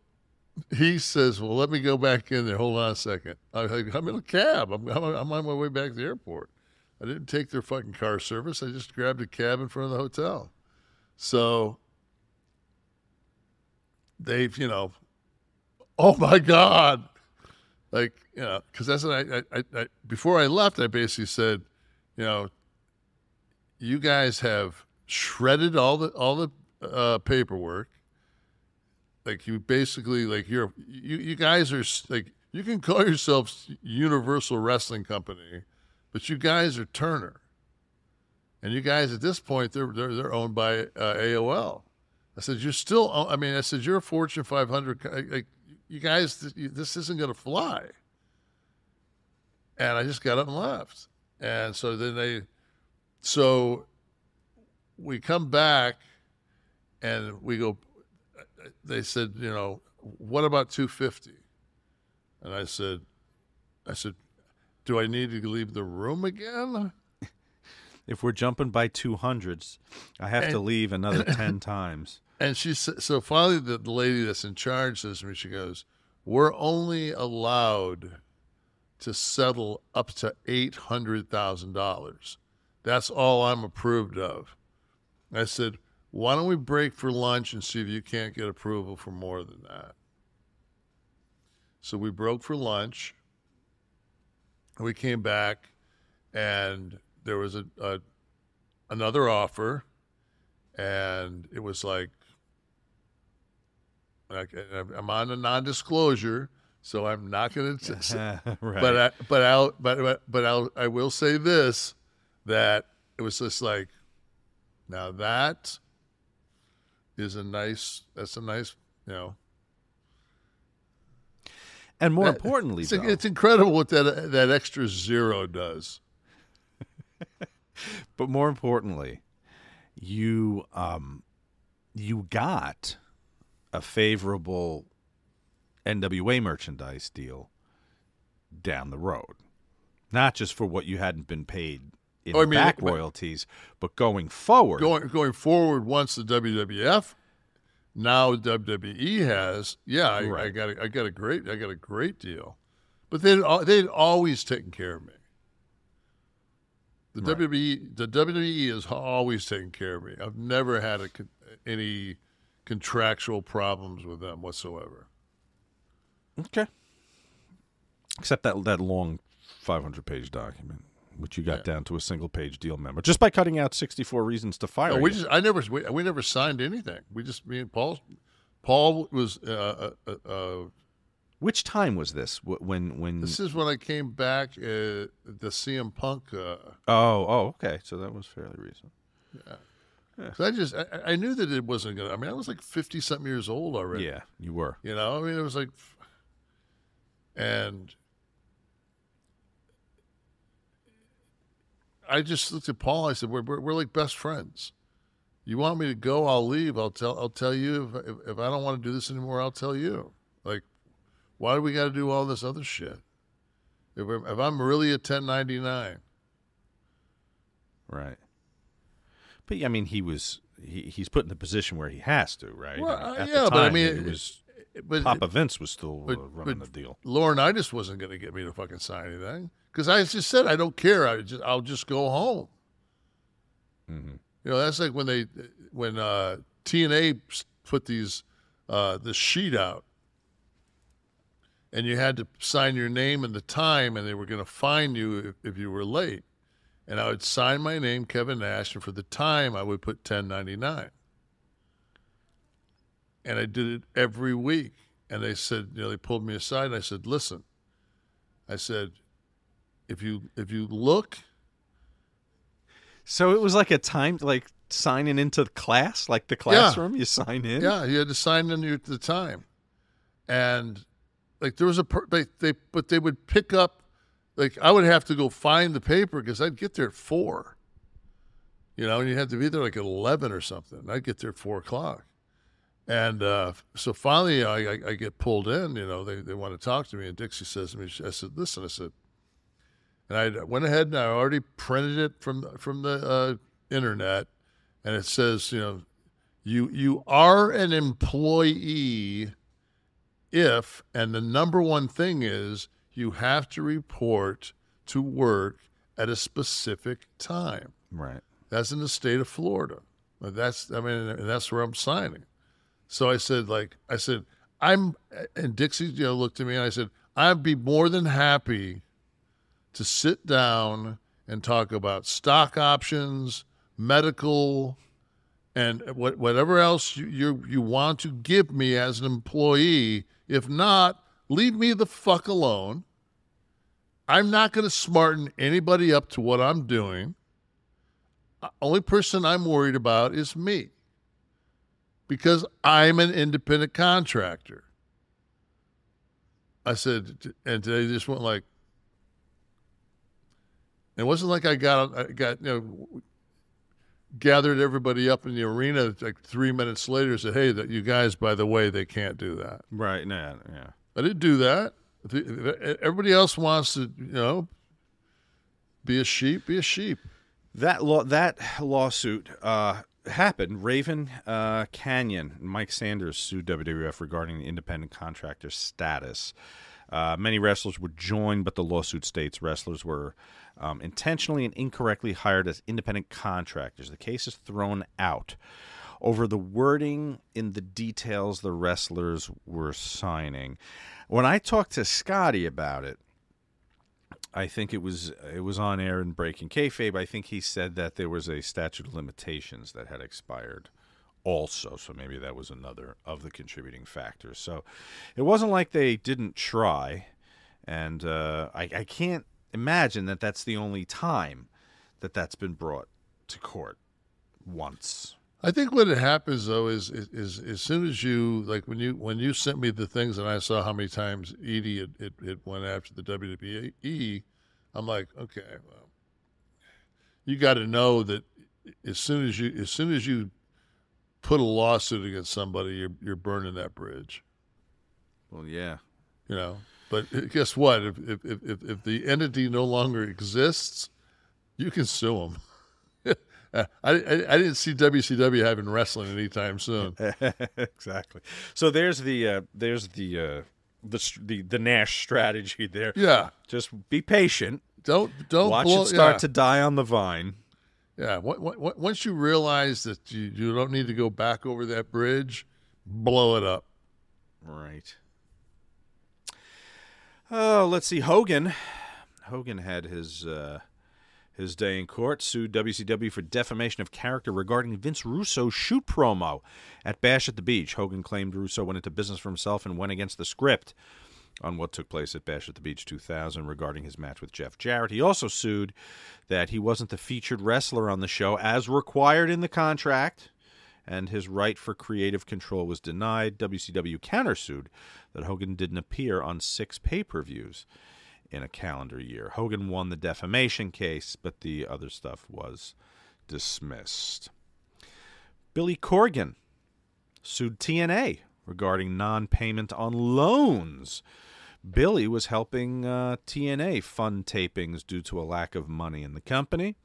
he says, "Well, let me go back in there. Hold on a second. I, I'm in a cab. I'm, I'm I'm on my way back to the airport. I didn't take their fucking car service. I just grabbed a cab in front of the hotel. So they've, you know, oh my god, like you know, because that's what I, I, I, before I left, I basically said, you know, you guys have shredded all the all the uh, paperwork. Like you basically like you're you you guys are like you can call yourselves Universal Wrestling Company, but you guys are Turner, and you guys at this point they're they're, they're owned by uh, AOL. I said you're still. I mean, I said you're a Fortune 500. co- Like you guys, this isn't going to fly. And I just got up and left. And so then they, so we come back, and we go. They said, you know, what about 250? And I said, I said, do I need to leave the room again? If we're jumping by two hundreds, I have to leave another ten times. And she said, so finally, the, the lady that's in charge says to me, she goes, We're only allowed to settle up to $800,000. That's all I'm approved of. I said, Why don't we break for lunch and see if you can't get approval for more than that? So we broke for lunch. We came back, and there was a, a another offer and it was like, like I'm on a non-disclosure, so I'm not going to. right. But I, but I'll but but, but I'll I will say this that it was just like, now that is a nice that's a nice you know and more that- importantly, it's, though, it's incredible what that that extra zero does. but more importantly, you um, you got a favorable NWA merchandise deal down the road, not just for what you hadn't been paid in Oh, I mean, back royalties, but going forward. going going forward once the WWF now WWE has yeah I, I got a, I got a great I got a great deal. But they they'd always taken care of me. The Right. WWE the WWE has always taken care of me. I've never had a, any contractual problems with them whatsoever. Okay. Except that that long 500 page document, which you got Yeah. down to a single page deal memo, just by cutting out 64 reasons to fire. no, we you. just I never we, we never signed anything we just me and Paul Paul was uh, uh, uh, uh, Which time was this? When when? This is when I came back uh, the CM Punk. Uh, oh oh okay, so that was fairly recent. 'cause I just I, I knew that it wasn't gonna. I mean, I was like fifty something years old already. Yeah, you were. You know, I mean, it was like, and I just looked at Paul. I said, "We're we're, we're like best friends. You want me to go? I'll leave. I'll tell I'll tell you if if, if I don't want to do this anymore. I'll tell you. Like, why do we got to do all this other shit? If, if I'm really a 1099, Right. But yeah, I mean, he was he, he's put in a position where he has to, right? Well, uh, the yeah, but I mean, it it- was but Papa Vince was still but- running but- the deal. Laurinaitis wasn't going to get me to fucking sign anything because I just said I don't care. I just I'll just go home. Mhm. You know, that's like when they when uh, TNA put these uh, this sheet out, and you had to sign your name and the time, and they were going to fine you if, if you were late. And I would sign my name, Kevin Nash, and for the time I would put ten ninety nine. And I did it every week. And they said, you know, they pulled me aside and I said, listen, I said, if you if you look So it was like a time, like signing into the class, like the classroom. You sign in. Yeah, you had to sign in your, the time, and like there was a per, they they but they would pick up like I would have to go find the paper because I'd get there at four. You know, and you had to be there like at eleven or something. I'd get there at four o'clock, and uh, so finally I, I, I get pulled in. You know, they they want to talk to me, and Dixie says to me, I said, "Listen," I said, and I went ahead and I already printed it from from the uh, internet, and it says, you know, you you are an employee if, and the number one thing is you have to report to work at a specific time. Right. That's in the state of Florida. That's I mean, and that's where I'm signing. So I said, like I said, I'm and Dixie, you know, looked at me and I said, I'd be more than happy to sit down and talk about stock options, medical, and what, whatever else you, you you want to give me as an employee. If not, leave me the fuck alone. I'm not going to smarten anybody up to what I'm doing. Uh, only person I'm worried about is me because I'm an independent contractor. I said, and they just went like, it wasn't like I got, I got, you know, gathered everybody up in the arena like three minutes later said, hey, that you guys, by the way, they can't do that. Right. Nah, yeah. I didn't do that. Everybody else wants to, you know, be a sheep, be a sheep. That law, that lawsuit uh, happened. Raven uh, Kanyon, and Mike Sanders sued WWF regarding the independent contractor status. Uh, many wrestlers were joined, but the lawsuit states wrestlers were um, intentionally and incorrectly hired as independent contractors. The case is thrown out over the wording in the details the wrestlers were signing. When I talked to Scotty about it, I think it was it was on air in Breaking Kayfabe. I think he said that there was a statute of limitations that had expired also. So maybe that was another of the contributing factors. So it wasn't like they didn't try. And uh, I, I can't imagine that that's the only time that that's been brought to court once. I think what happens though is, is, is as soon as you like when you when you sent me the things and I saw how many times Eadie it, it, it went after the WWE, I'm like, okay, well, you got to know that as soon as you as soon as you put a lawsuit against somebody, you're you're burning that bridge. Well, yeah, you know. But guess what? If if if, if the entity no longer exists, you can sue them. I, I, I didn't see WCW having wrestling anytime soon. exactly. So there's the uh, there's the uh, the the the Nash strategy there. Yeah. Just be patient. Don't don't watch blow, it start yeah. to die on the vine. Yeah. What, what, once you realize that you, you don't need to go back over that bridge, blow it up. Right. Oh, let's see. Hogan. Hogan had his uh, his day in court, sued WCW for defamation of character regarding Vince Russo's shoot promo at Bash at the Beach. Hogan claimed Russo went into business for himself and went against the script on what took place at Bash at the Beach 2000 regarding his match with Jeff Jarrett. He also sued that he wasn't the featured wrestler on the show as required in the contract and his right for creative control was denied. WCW countersued that Hogan didn't appear on six pay per views in a calendar year. Hogan won the defamation case, but the other stuff was dismissed. Billy Corgan sued TNA regarding non payment on loans. Billy was helping uh, TNA fund tapings due to a lack of money in the company.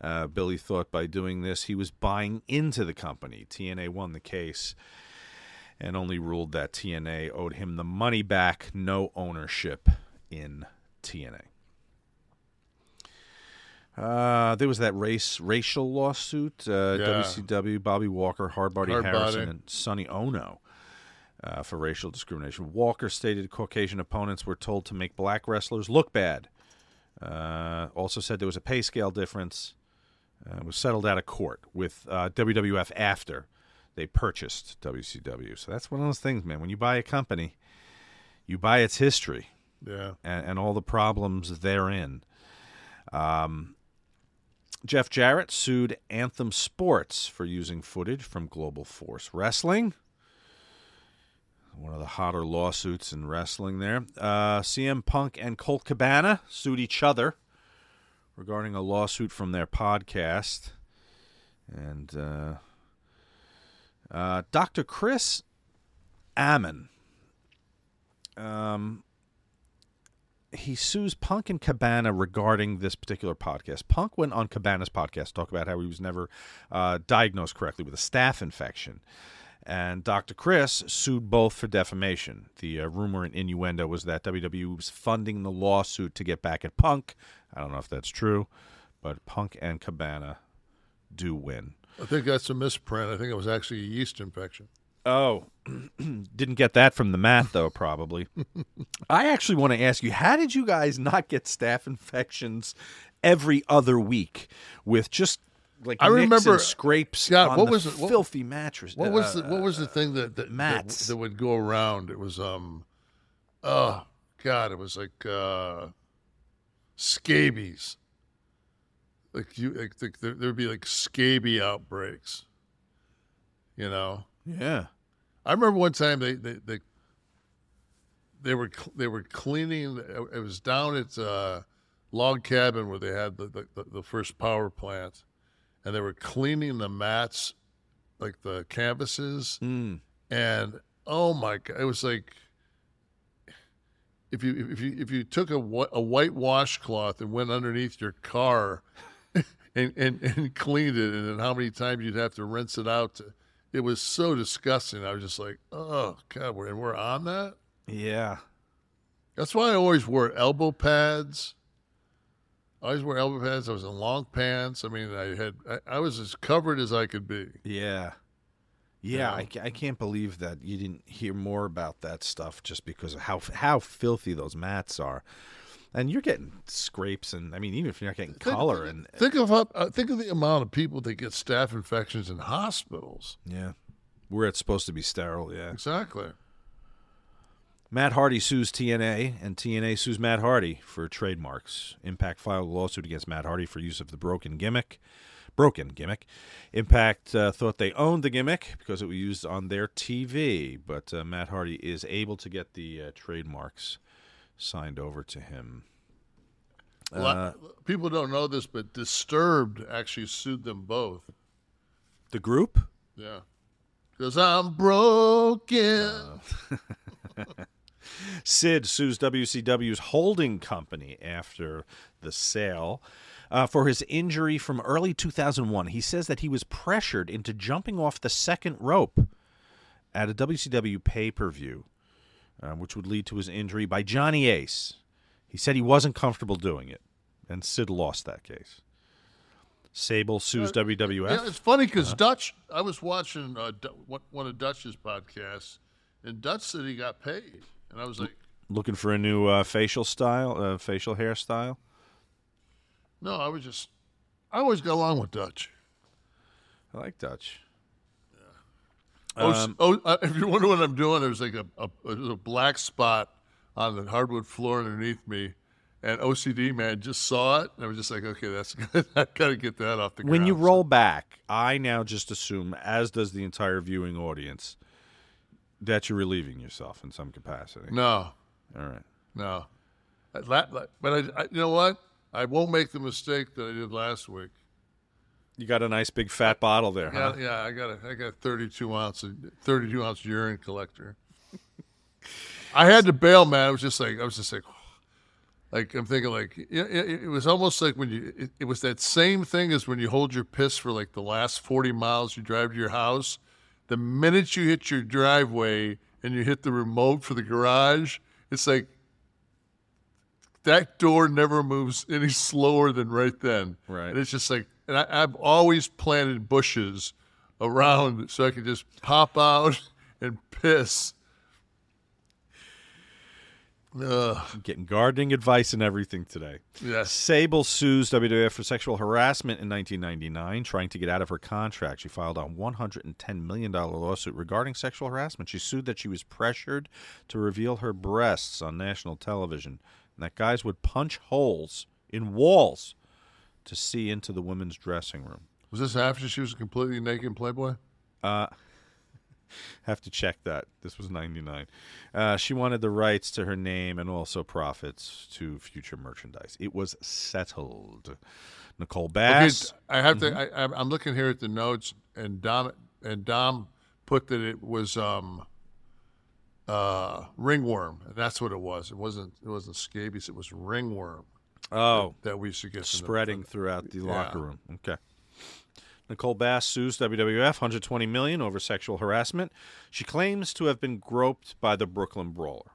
Uh, Billy thought by doing this he was buying into the company. TNA won the case and only ruled that TNA owed him the money back, no ownership in TNA. Uh, there was that race racial lawsuit. Uh, Yeah. WCW, Bobby Walker, Hardbody Hardbody. Harrison, and Sonny Onoo uh, for racial discrimination. Walker stated Caucasian opponents were told to make black wrestlers look bad. Uh, also said there was a pay scale difference. Uh, was settled out of court with uh, WWF after they purchased WCW. So that's one of those things, man. When you buy a company, you buy its history Yeah. and, and all the problems therein. Um, Jeff Jarrett sued Anthem Sports for using footage from Global Force Wrestling. One of the hotter lawsuits in wrestling there. Uh, CM Punk and Colt Cabana sued each other regarding a lawsuit from their podcast. And uh, uh, Dr. Chris Amann, um, he sues Punk and Cabana regarding this particular podcast. Punk went on Cabana's podcast to talk about how he was never uh, diagnosed correctly with a staph infection. And Dr. Chris sued both for defamation. The uh, rumor and innuendo was that WWE was funding the lawsuit to get back at Punk. I don't know if that's true, but Punk and Cabana do win. I think that's a misprint. I think it was actually a yeast infection. Oh, didn't get that from the math though. Probably. I actually want to ask you, how did you guys not get staph infections every other week with just like I remember- and scrapes Scott, on what the was it- what- filthy mattress? What was the, what was the uh, thing that that, that mats. that would go around? It was um, oh God, it was like uh, scabies. Like you, like, like there, there'd be like scabie outbreaks. You know, Yeah. I remember one time they they they, they were they were cleaning. It was down at uh, log cabin where they had the, the the- the first power plant, and they were cleaning the mats, like the canvases, Mm. and oh my god, it was like. If you if you if you took a a white washcloth and went underneath your car, and, and and cleaned it, and then how many times you'd have to rinse it out to, it was so disgusting. I was just like, oh god, we're, and we're on that. Yeah. That's why I always wore elbow pads. I always wore elbow pads. I was in long pants. I mean, I had I, I was as covered as I could be. Yeah. Yeah, know? I, I can't believe that you didn't hear more about that stuff just because of how how filthy those mats are, and you're getting scrapes and I mean even if you're not getting Think- color and Think of how, uh, think of the amount of people that get staph infections in hospitals. yeah, where it's supposed to be sterile. Yeah, Exactly. Matt Hardy sues TNA and TNA sues Matt Hardy for trademarks. Impact filed a lawsuit against Matt Hardy for use of the broken gimmick. Broken gimmick. Impact uh, thought they owned the gimmick because it was used on their TV, but uh, Matt Hardy is able to get the uh, trademarks signed over to him. Lot- people don't know this, but Disturbed actually sued them both. The group? Yeah. Because I'm broken. Sid sues WCW's holding company after the sale uh, for his injury from early 2001. He says that he was pressured into jumping off the second rope at a WCW pay per view, uh, which would lead to his injury by Johnny Ace. He said he wasn't comfortable doing it, and Sid lost that case. Sable sues WWF. Yeah, it's funny because Dutch. I was watching uh, one of Dutch's podcasts, and Dutch said he got paid, and I was like, looking for a new uh, facial style, uh, facial hairstyle. no, I was just. I always got along with Dutch. I like Dutch. Yeah. Um, oh, uh, if you wonder what I'm doing, there's like a, a, a black spot on the hardwood floor underneath me, and OCD man just saw it, and I was just like, okay, that's good. I gotta get that off the ground. When you roll back, I now just assume, as does the entire viewing audience, that you're relieving yourself in some capacity. no, All right. no, but I, I, you know what? I won't make the mistake that I did last week. You got a nice big fat bottle there, huh? Yeah, yeah, I got a, I got a 32 ounce, 32 ounce urine collector. I had to bail, man. I was just like, I was just like, like I'm thinking, like it, it, it was almost like when you, it, it was that same thing as when you hold your piss for like the last 40 miles you drive to your house. The minute you hit your driveway and you hit the remote for the garage, it's like that door never moves any slower than right then. Right. And it's just like, and I, I've always planted bushes around so I could just pop out and piss. Getting gardening advice and everything today. yes. Sable sues WWF for sexual harassment in 1999, trying to get out of her contract. She filed a $110 million lawsuit regarding sexual harassment. She sued that she was pressured to reveal her breasts on national television and that guys would punch holes in walls to see into the women's dressing room. Was this after she was completely naked in Playboy? Uh, Have to check that. This was 99. Uh, she wanted the rights to her name and also profits to future merchandise. It was settled. Nicole Okay, Bass. I have to. I, I'm- I'm looking here at the notes, and Dom and Dom put that it was um, uh, ringworm. That's what it was. It wasn't. It wasn't scabies. It was ringworm oh, that we used to get from the- spreading throughout the locker room. Okay. Nicole Bass sues WWF 120 million over sexual harassment. She claims to have been groped by the Brooklyn Brawler.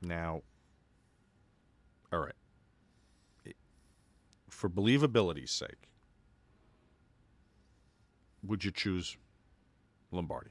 Now, all right. For believability's sake, would you choose Lombardi?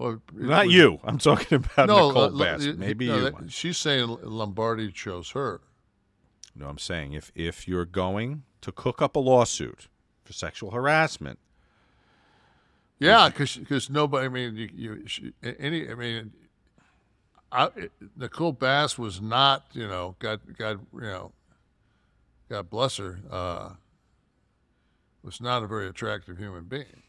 Well, Not was- you. I'm talking about No, Nicole Bass. uh, Maybe no, you. that- she's saying Lombardi chose her. No, I'm saying if if you're going to cook up a lawsuit for sexual harassment, Yeah, because nobody. I mean, you, you she, any. I mean, I, Nicole Bass was not. You know, God, God, you know, God bless her. Uh, was not a very attractive human being.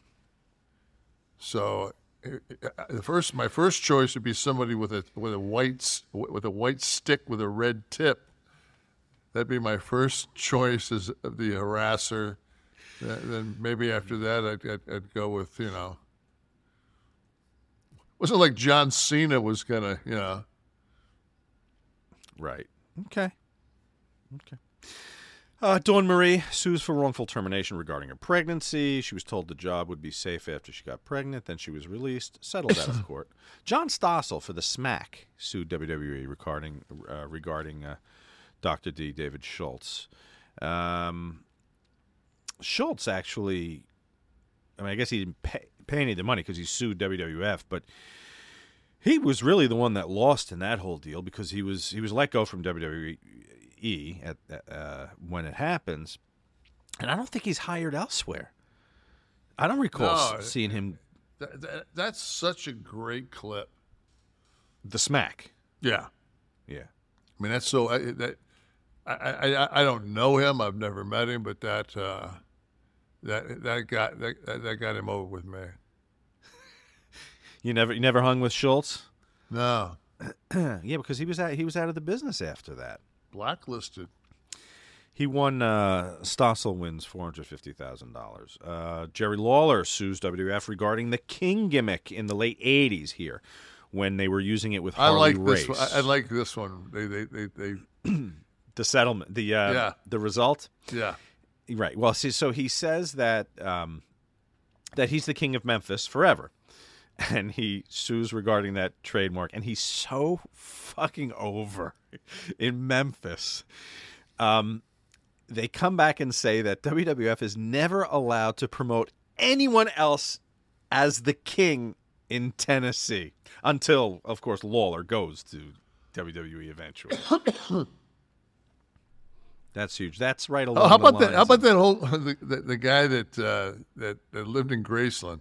So, the first, my first choice would be somebody with a with a white with a white stick with a red tip. That'd be my first choice as the harasser. Then maybe after that, I'd, I'd, I'd go with you know. Wasn't like John Cena was gonna you know. right? Okay, okay. Uh, Dawn Marie sues for wrongful termination regarding her pregnancy. She was told the job would be safe after she got pregnant. Then she was released, settled out of court. John Stossel for the Smack sued WWE regarding uh, regarding uh, Dr. D. David Schultz. Um, Schultz actually, I mean, I guess he didn't pay, pay any of the money because he sued WWF, but he was really the one that lost in that whole deal because he was he was let go from WWE at uh, when it happens, and I don't think he's hired elsewhere. I don't recall No, seeing him That, that, that's such a great clip. the smack. Yeah, Yeah, I mean that's so. I, that I, I I don't know him. I've never met him, but that uh, that that got that, that that got him over with me. you never you never hung with Schultz. No, yeah, because he was out, he was out of the business after that. Blacklisted. He won. Uh, Stossel wins four hundred fifty thousand dollars. Uh, Jerry Lawler sues WWF regarding the King gimmick in the late '80s here, when they were using it with Harley I like Race. this. One. I, I like this one. They they they, they the settlement. The uh, Yeah. the result. yeah. Right. Well, see, so he says that um, that he's the king of Memphis forever, and he sues regarding that trademark, and he's so fucking over in Memphis. Um, they come back and say that WWF is never allowed to promote anyone else as the king in Tennessee until, of course, Lawler goes to WWE eventually. That's huge. That's right along Oh, how the about that? How about that whole the, the, the guy that, uh, that that lived in Graceland?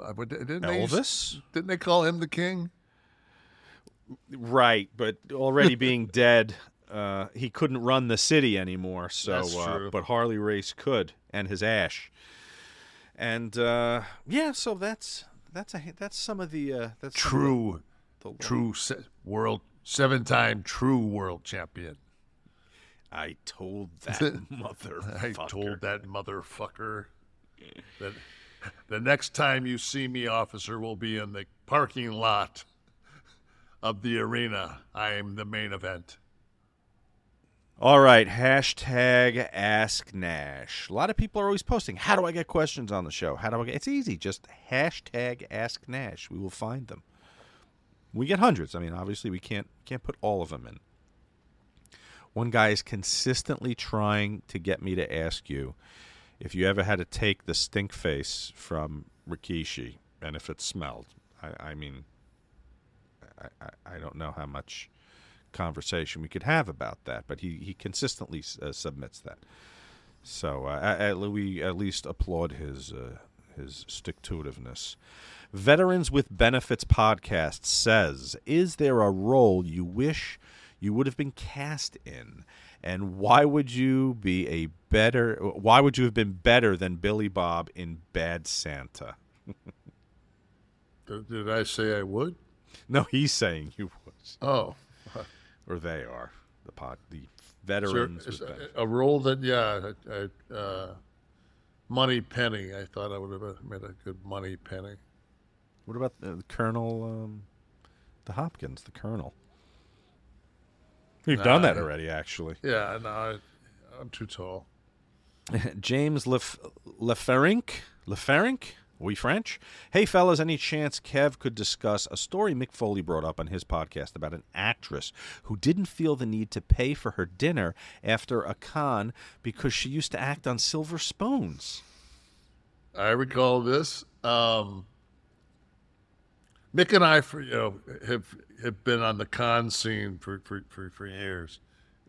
Uh, didn't they, Elvis? didn't they call him the king? Right, but already being dead, uh, he couldn't run the city anymore. So, That's uh, but Harley Race could, and his ash. And uh, yeah, so that's that's a that's some of the uh, that's True, the, the true se- world seven-time true world champion. I told that motherfucker. I told that motherfucker that the next time you see me, officer, will be in the parking lot of the arena. I am the main event. All right, hashtag Ask Nash. A lot of people are always posting. How do I get questions on the show? How do I get? It's easy. Just hashtag Ask Nash. We will find them. We get hundreds. I mean, obviously, we can't can't put all of them in. One guy is consistently trying to get me to ask you if you ever had to take the stink face from Rikishi, and if it smelled, I, I mean, I, I, I don't know how much conversation we could have about that, but he, he consistently uh, submits that. So uh, at, we at least applaud his uh, his stick to itiveness. Veterans with Benefits podcast says, "Is there a role you wish you would have been cast in, and why would you be a better? Why would you have been better than Billy Bob in Bad Santa?" Did I say I would? No, he's saying you would. Oh, or they are the pod the veterans. A, role that yeah, I, I, uh, Moneypenny. I thought I would have made a good Moneypenny. What about the, the Colonel, um, the Hopkins, the Colonel? We've nah, done that already, actually. Yeah, no, I, am too tall. James Lef- Leferink, Leferink, we French? Hey, fellas, any chance Kev could discuss a story Mick Foley brought up on his podcast about an actress who didn't feel the need to pay for her dinner after a con because she used to act on silver spoons? I recall this. Um, Mick and I, for you know, have have been on the con scene for for, for, for years.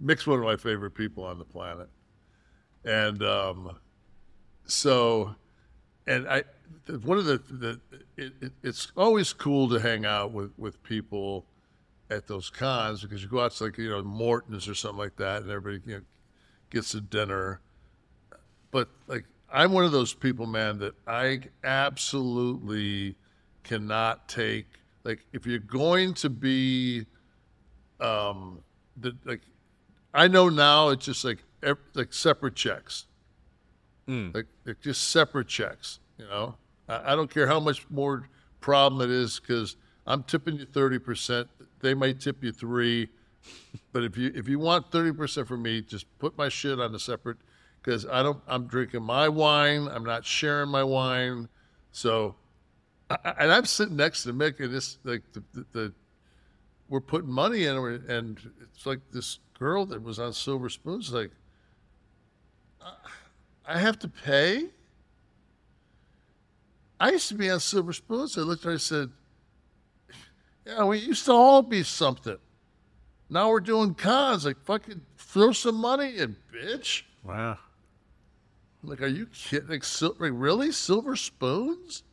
Mick's one of my favorite people on the planet, and um, so, and I one of the, the it, it, it's always cool to hang out with, with people at those cons because you go out to like you know Morton's or something like that, and everybody you know, gets a dinner. But like I'm one of those people, man, that I absolutely cannot take. Like if you're going to be, um, the like, I know now it's just like like separate checks, mm. like like just separate checks, you know. I don't care how much more problem it is because I'm tipping you thirty percent. They might tip you three, but if you if you want thirty percent from me, just put my shit on a separate because I don't. I'm drinking my wine. I'm not sharing my wine. So, I, and I'm sitting next to Mick, and this like the, the, the we're putting money in, and it's like this girl that was on Silver Spoons, like, I have to pay. I used to be on Silver Spoons. I looked at her and said, Yeah, we used to all be something. Now we're doing cons. Like, fucking throw some money in, bitch. Wow. Like, are you kidding? Like, sil- like, really? Silver Spoons?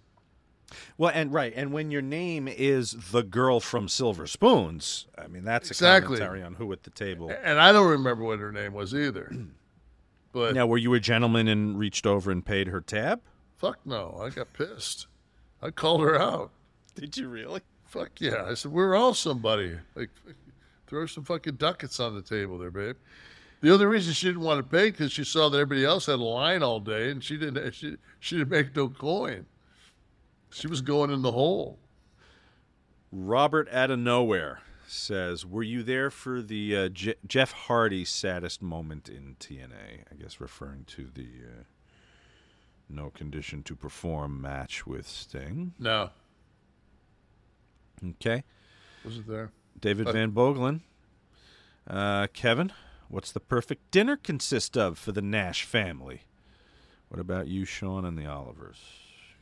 Well, and right, and when your name is the girl from Silver Spoons, I mean that's exactly. a commentary on who at the table. And I don't remember what her name was either. But now, were you a gentleman and reached over and paid her tab? Fuck no. I got pissed. I called her out. Did you really? Fuck yeah. I said, we're all somebody. Like, throw some fucking ducats on the table there, babe. The other reason she didn't want to pay because she saw that everybody else had a line all day and she didn't. She she didn't make no coin. She was going in the hole. Robert out of nowhere says, "Were you there for the uh, Je- Jeff Hardy saddest moment in TNA?" I guess referring to the uh, no condition to perform match with Sting. No. Okay. Was it there? David uh, Van Bogelen. Uh, Kevin, what's the perfect dinner consist of for the Nash family? What about you, Sean, and the Olivers?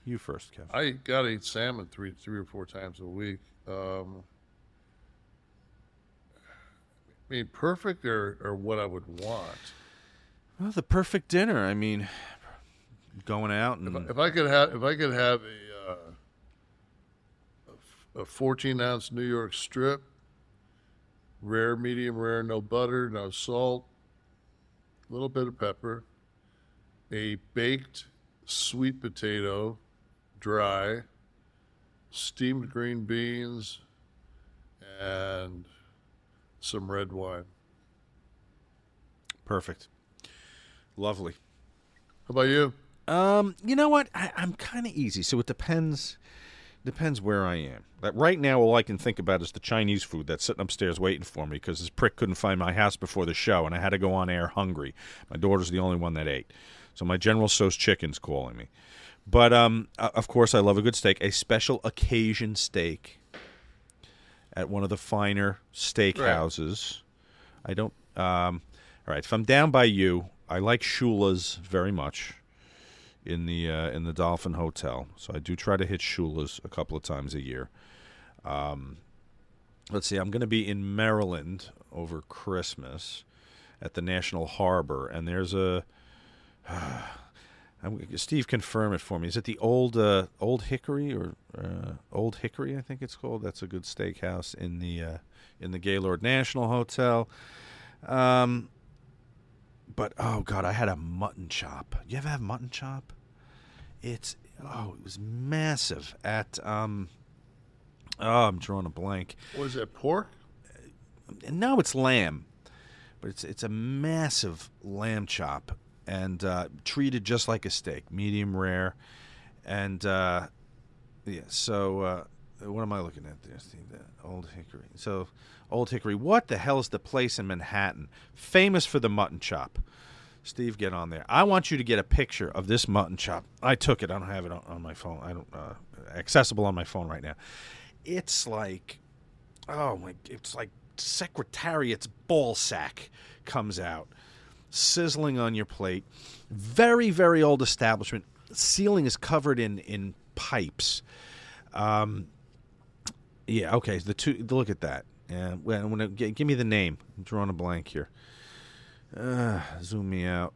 You first, Kevin. I gotta eat salmon three, three or four times a week. Um, I mean, perfect or, or what I would want. Well, the perfect dinner. I mean, going out and if I, if I could have if I could have a uh, a 14 ounce New York strip, rare, medium rare, no butter, no salt, a little bit of pepper, a baked sweet potato, dry, steamed green beans, and some red wine. Perfect. Lovely. How about you? Um, you know what? I, am kind of easy, so it depends. Depends where I am. Like right now, all I can think about is the Chinese food that's sitting upstairs waiting for me because this prick couldn't find my house before the show, and I had to go on air hungry. My daughter's the only one that ate, so my General Tso's chicken's calling me. But um, of course, I love a good steak. A special occasion steak at one of the finer steakhouses. Right. I don't. Um, all right, if I'm down by you, I like Shula's very much. in the uh, in the Dolphin Hotel. So I do try to hit Shula's a couple of times a year. Um, let's see, I'm going to be in Maryland over Christmas at the National Harbor, and there's a. Steve, confirm it for me. Is it the old uh, Old Hickory or uh, Old Hickory? I think it's called. That's a good steakhouse in the uh, in the Gaylord National Hotel. Um, but oh god, I had a mutton chop. You ever have mutton chop? It's oh, it was massive at um. Oh, I'm drawing a blank. Was it pork? No, it's lamb, but it's it's a massive lamb chop and uh, treated just like a steak, medium rare, and uh, yeah. So uh, what am I looking at there? Old Hickory. So Old Hickory. What the hell is the place in Manhattan famous for the mutton chop? Steve, get on there. I want you to get a picture of this mutton chop. I took it. I don't have it on, on my phone. I don't uh, accessible on my phone right now. It's like, oh my! It's like Secretariat's ball sack comes out, sizzling on your plate. Very very old establishment. Ceiling is covered in in pipes. Um, yeah. Okay. The two. Look at that. Yeah. Well, when it, give me the name. I'm drawing a blank here. Uh, zoom me out.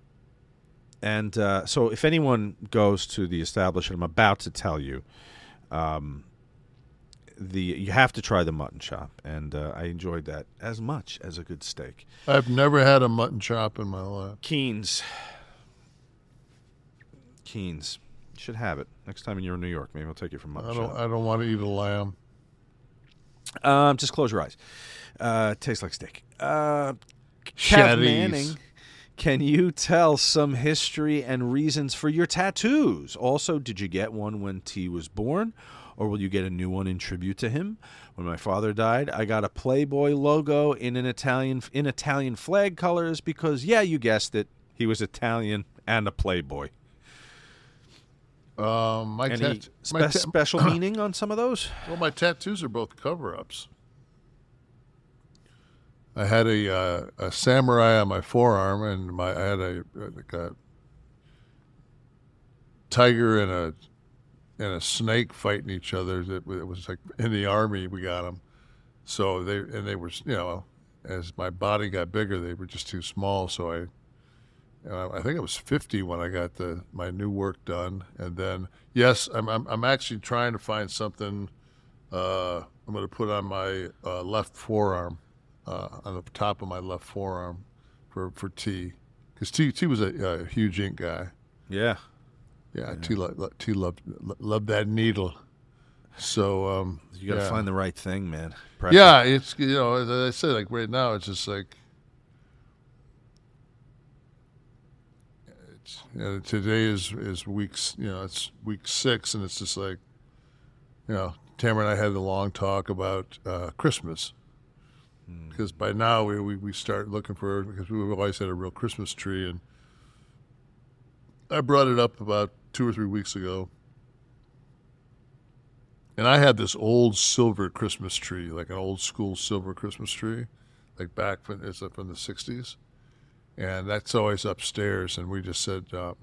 And uh, so, if anyone goes to the establishment, I'm about to tell you, um, the you have to try the mutton chop, and uh, I enjoyed that as much as a good steak. I've never had a mutton chop in my life. Keen's, Keen's, you should have it next time you're in New York. Maybe I'll take you from mutton I don't. chop. I don't want to eat a lamb. Um, just close your eyes. Uh, tastes like steak. Uh, Kev. Manning, can you tell some history and reasons for your tattoos? Also, did you get one when T was born, or will you get a new one in tribute to him? When my father died, I got a Playboy logo in an Italian in Italian flag colors because, yeah, you guessed it, he was Italian and a Playboy. Um, my, Any tat- spe- my ta- special meaning on some of those? Well, my tattoos are both cover-ups. I had a uh, a samurai on my forearm, and my I had a like a tiger and a and a snake fighting each other. That it was like in the army we got them. So they and they were you know as my body got bigger, they were just too small. So I. I think it was 50 when I got the my new work done, and then yes, I'm I'm, I'm actually trying to find something. Uh, I'm going to put on my uh, left forearm, uh, on the top of my left forearm, for for T, because T T was a, a huge ink guy. Yeah. Yeah, T loved T loved loved that needle. So um, You got to yeah. find the right thing, man. Yeah, it's you know as I said, like right now, it's just like. It's, you know, today is is weeks. You know, it's week six, and it's just like, you know, Tamara and I had a long talk about uh, Christmas because by now we, we we start looking for because we've always had a real Christmas tree, and I brought it up about two or three weeks ago. And I had this old silver Christmas tree, like an old school silver Christmas tree, like back from it's from the '60s, and that's always upstairs. And we just said, uh,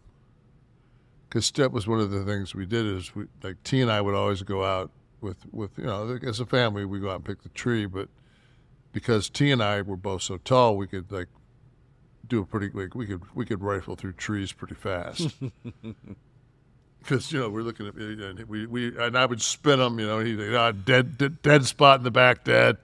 because step was one of the things we did is we like T and I would always go out with with you know as a family we go out and pick the tree, but because T and I were both so tall, we could like do a pretty like we could we could rifle through trees pretty fast. because you know we're looking at and we we and I would spin them, you know, like, ah, dead, dead dead spot in the back, dead.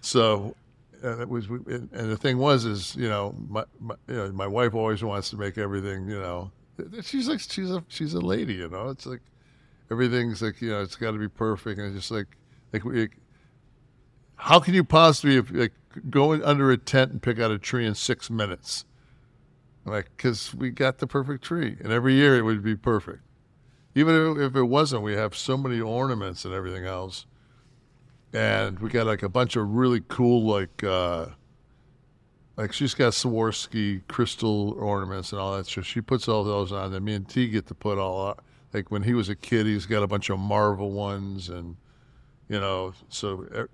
So, and it was, and the thing was, is you know, my, my you know my wife always wants to make everything, you know, she's like she's a she's a lady, you know, it's like everything's like you know it's got to be perfect, and it's just like like we. How can you possibly like go under a tent and pick out a tree in six minutes? Like, because we got the perfect tree, and every year it would be perfect. Even if it wasn't, we have so many ornaments and everything else, and we got like a bunch of really cool, like, uh, like she's got Swarovski crystal ornaments and all that. So she puts all those on. And me and T get to put all out. Like when he was a kid, he's got a bunch of Marvel ones, and you know, so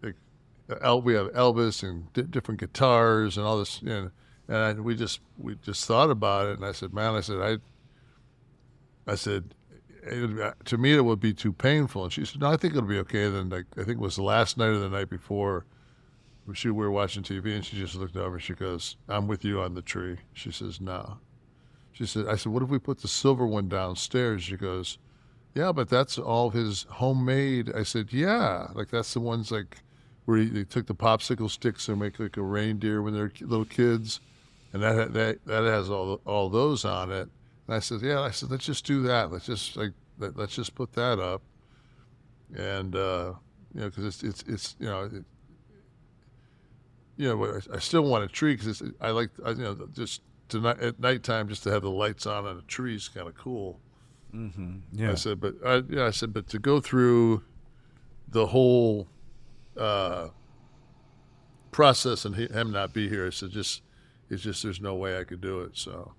we have Elvis and different guitars and all this. You know, and I, we just we just thought about it, and I said, man, I said I, I said, it to me, it would be too painful. And she said, no, I think it'll be okay. Then, like, I think it was the last night or the night before, she, we were watching TV, and she just looked over and she goes, I'm with you on the tree. She says, no. She said, I said, what if we put the silver one downstairs? She goes, yeah, but that's all his homemade. I said, yeah, like that's the ones like where he, they took the popsicle sticks and make like a reindeer when they're little kids, and that that that has all all those on it. And I said, yeah, I said let's just do that. Let's just like let, let's just put that up, and uh, you know because it's it's it's you know. It, you know, I- I still want a tree because I like, I, you know, just tonight at nighttime, just to have the lights on on a tree is kind of cool. Mm-hmm. I said, but I, yeah, I said, but to go through the whole uh, process and he, him not be here, I said, just it's just there's no way I could do it. So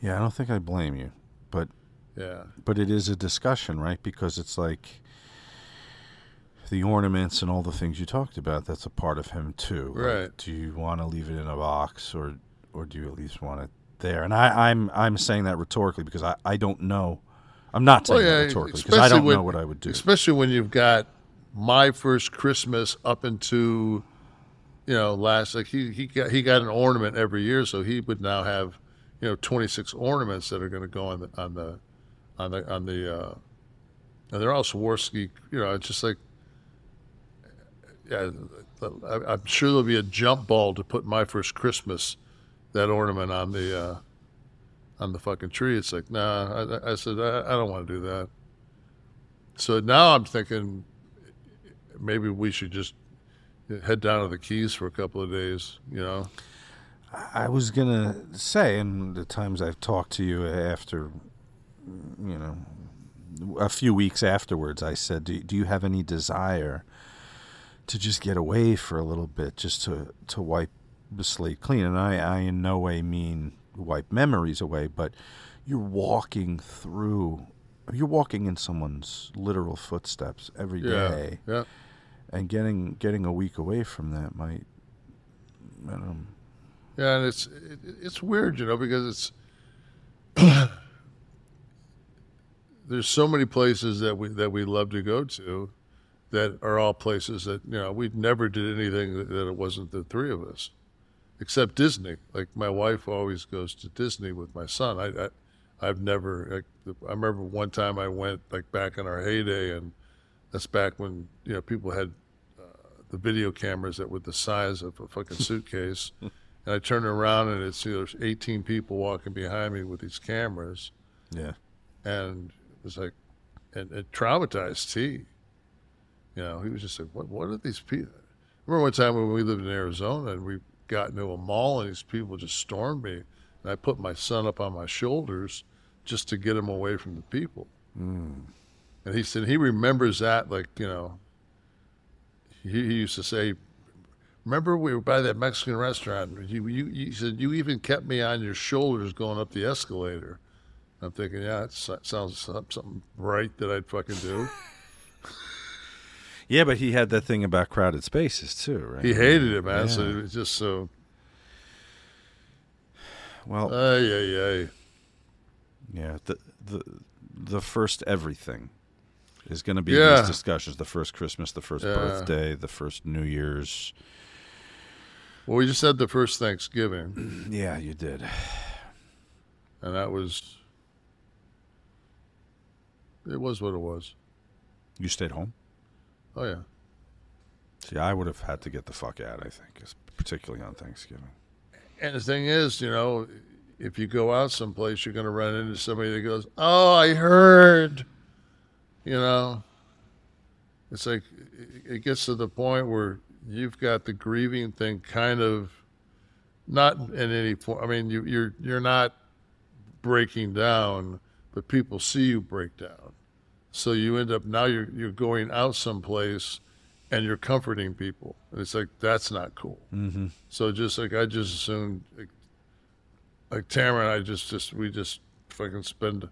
Yeah, I don't think I blame you, but yeah, but it is a discussion, right? Because it's like the ornaments and all the things you talked about. That's a part of him too. Like, Right. do you want to leave it in a box, or or do you at least want it there? And I, I'm I'm saying that rhetorically because I, I don't know. I'm not saying Well, that rhetorically because I don't when- know what I would do. Especially when you've got my first Christmas up into, you know, last like he he got he got an ornament every year, so he would now have, you know, twenty six ornaments that are going to go on the on the on the on the. Uh, and they're all Swarovski. You know, it's just like. Yeah, I'm sure there'll be a jump ball to put my first Christmas, that ornament on the, uh, on the fucking tree. It's like, nah. I, I said I, I don't want to do that. So now I'm thinking maybe we should just head down to the Keys for a couple of days. You know, I was gonna say, in the times I've talked to you after, you know, a few weeks afterwards, I said, "Do, do you have any desire to just get away for a little bit, just to to wipe the slate clean?" And I, I in no way mean wipe memories away, but you're walking through, you're walking in someone's literal footsteps every Yeah, day, yeah. And getting getting a week away from that might, I don't know. Yeah, and it's it, it's weird, you know, because it's there's so many places that we that we love to go to that are all places that you know we never did anything that, that it wasn't the three of us, except Disney. Like my wife always goes to Disney with my son. I, I I've never. Like, I remember one time I went like back in our heyday, and that's back when you know people had the video cameras that were the size of a fucking suitcase. And I turned around and it's you know, there's 18 people walking behind me with these cameras, Yeah. and it was like, and it traumatized T. You know, he was just like, what What are these people? I remember one time when we lived in Arizona and we got into a mall and these people just stormed me, and I put my son up on my shoulders just to get him away from the people. Mm. And he said he remembers that, like you know. He, he used to say, "Remember we were by that Mexican restaurant? You, you, you said you even kept me on your shoulders going up the escalator." I'm thinking, yeah, that sounds some- something right that I'd fucking do. Yeah, but he had that thing about crowded spaces too, right? He hated it, man. So it was just so. Well, Ay, ay, ay. yeah, the the the first everything is going to be Yeah. these discussions: the first Christmas, the first Yeah. birthday, the first New Year's. Well, we just had the first Thanksgiving, Yeah, you did. and that was. It was what it was. You stayed home. Oh yeah. See, I would have had to get the fuck out. I think, particularly on Thanksgiving. And the thing is, you know, if you go out someplace, you're going to run into somebody that goes, "Oh, I heard," you know. It's like it- gets to the point where you've got the grieving thing kind of not in any form. I mean, you, you're you're not breaking down, but people see you break down. So you end up now you're you're going out someplace and you're comforting people. And it's like that's not cool. Mm-hmm. So just like I just assumed, like, like Tamara and I just just we just fucking spend.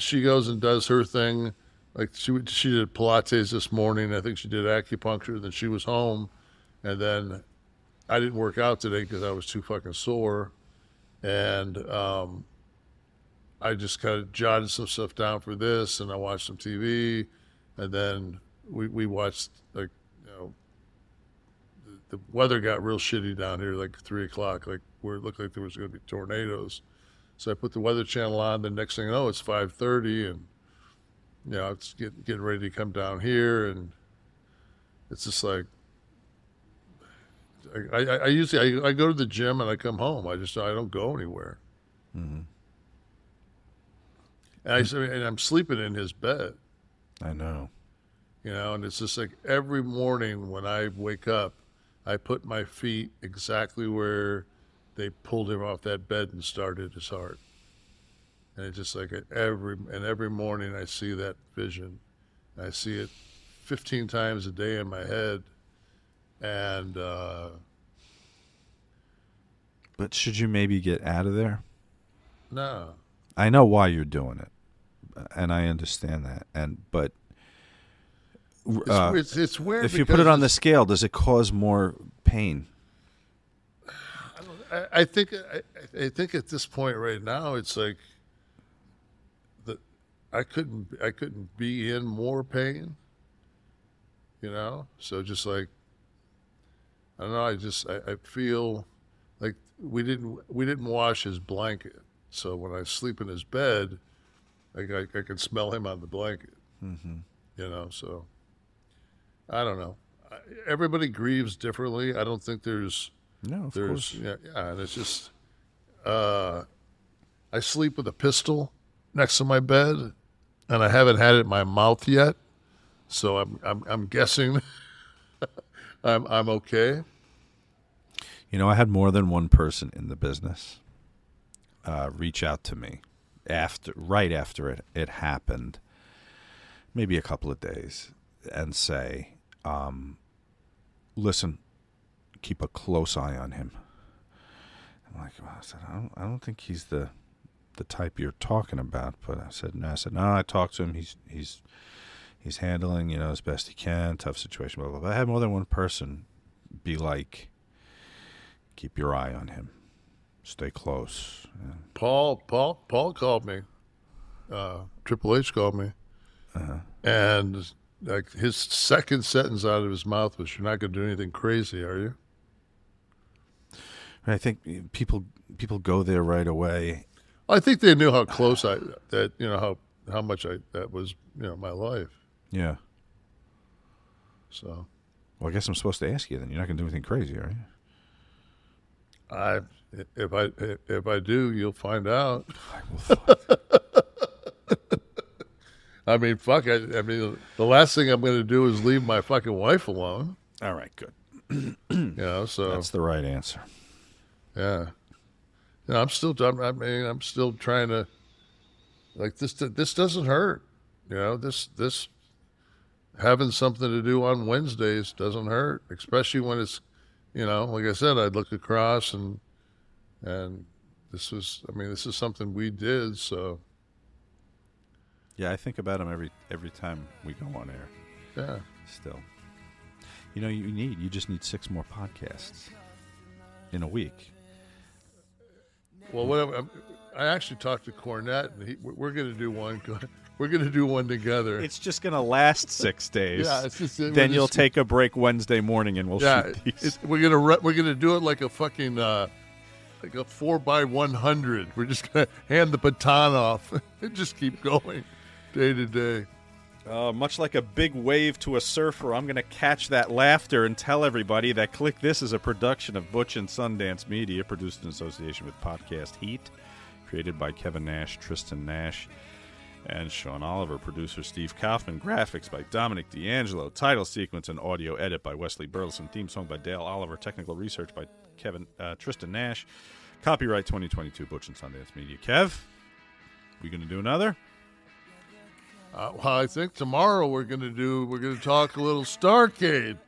She goes and does her thing, like she she did Pilates this morning. I think she did acupuncture. Then she was home, and then I didn't work out today because I was too fucking sore, and um, I just kind of jotted some stuff down for this, and I watched some TV, and then we we watched like you know the, the weather got real shitty down here like three o'clock, like where it looked like there was going to be tornadoes. So I put the weather channel on. The next thing I know, it's five thirty, and you know it's get, getting ready to come down here, and it's just like I, I, I usually I, I go to the gym and I come home. I just I don't go anywhere. Mm-hmm. And, I, and I'm sleeping in his bed. I know. You know, and it's just like every morning when I wake up, I put my feet exactly where they pulled him off that bed and started his heart. And it's just like every and every morning I see that vision. I see it 15 times a day in my head, and uh, But should you maybe get out of there? no, I know why you're doing it, and I understand that. And but It's- uh, it's- it's weird If you put it on the scale, does it cause more pain? I, I think I, I think at this point right now it's like the I couldn't I couldn't be in more pain. You know, so just like I don't know, I just I, I feel like we didn't we didn't wash his blanket, so when I sleep in his bed, like I, I can smell him on the blanket. Mm-hmm. You know, so I don't know. Everybody grieves differently. I don't think there's No, of there's course. yeah, yeah, and it's just uh, I sleep with a pistol next to my bed, and I haven't had it in my mouth yet, so I'm I'm, I'm guessing I'm I'm okay. You know, I had more than one person in the business uh, reach out to me after, right after it it happened, maybe a couple of days, and say, um, "Listen, keep a close eye on him." I'm like, well, I said, I don't, I don't think he's the the type you're talking about. But I said, no, I said, no, I talked to him. He's he's he's handling, you know, as best he can. Tough situation, blah blah. blah. I had more than one person be like, keep your eye on him, stay close. Yeah. Paul Paul Paul called me, uh, Triple H called me, Uh-huh. and like his second sentence out of his mouth was, "You're not going to do anything crazy, are you?" I think people people go there right away. I think they knew how close I that you know how how much I that was you know my life. Yeah. So Well, I guess I'm supposed to ask you then. You're not going to do anything crazy, are you? I if I if I do, you'll find out. I mean, fuck. I, I mean, the last thing I'm going to do is leave my fucking wife alone. All right, good. you know, so That's the right answer. Yeah. You know, I'm still. I'm, I mean, I'm still trying to. Like this. This doesn't hurt. You know, this this having something to do on Wednesdays doesn't hurt, especially when it's, you know, like I said, I'd look across and and this was. I mean, this is something we did. So Yeah, I think about him every every time we go on air. Yeah. Still. You know, you need you just need six more podcasts in a week. Well, whatever. I'm, I actually talked to Cornette, and he, we're going to do one. We're going to do one together. It's just going to last six days. Yeah, it's just- then you'll just- take a break Wednesday morning, and we'll yeah, shoot these. we're gonna re- we're gonna do it like a fucking uh, like a four by one hundred. We're just gonna hand the baton off and just keep going day to day. Uh, much like a big wave to a surfer, I'm going to catch that laughter and tell everybody that Kliq This is a production of Butch and Sundance Media, produced in association with Podcast Heat, created by Kevin Nash, Tristan Nash, and Sean Oliver. Producer Steve Kaufman. Graphics by Dominic D'Angelo. Title sequence and audio edit by Wesley Burleson. Theme song by Dale Oliver. Technical research by Kevin uh, Tristan Nash. Copyright 2022 Butch and Sundance Media. Kev, we going to do another? Uh, well, I think tomorrow we're gonna do we're gonna talk a little Starcade.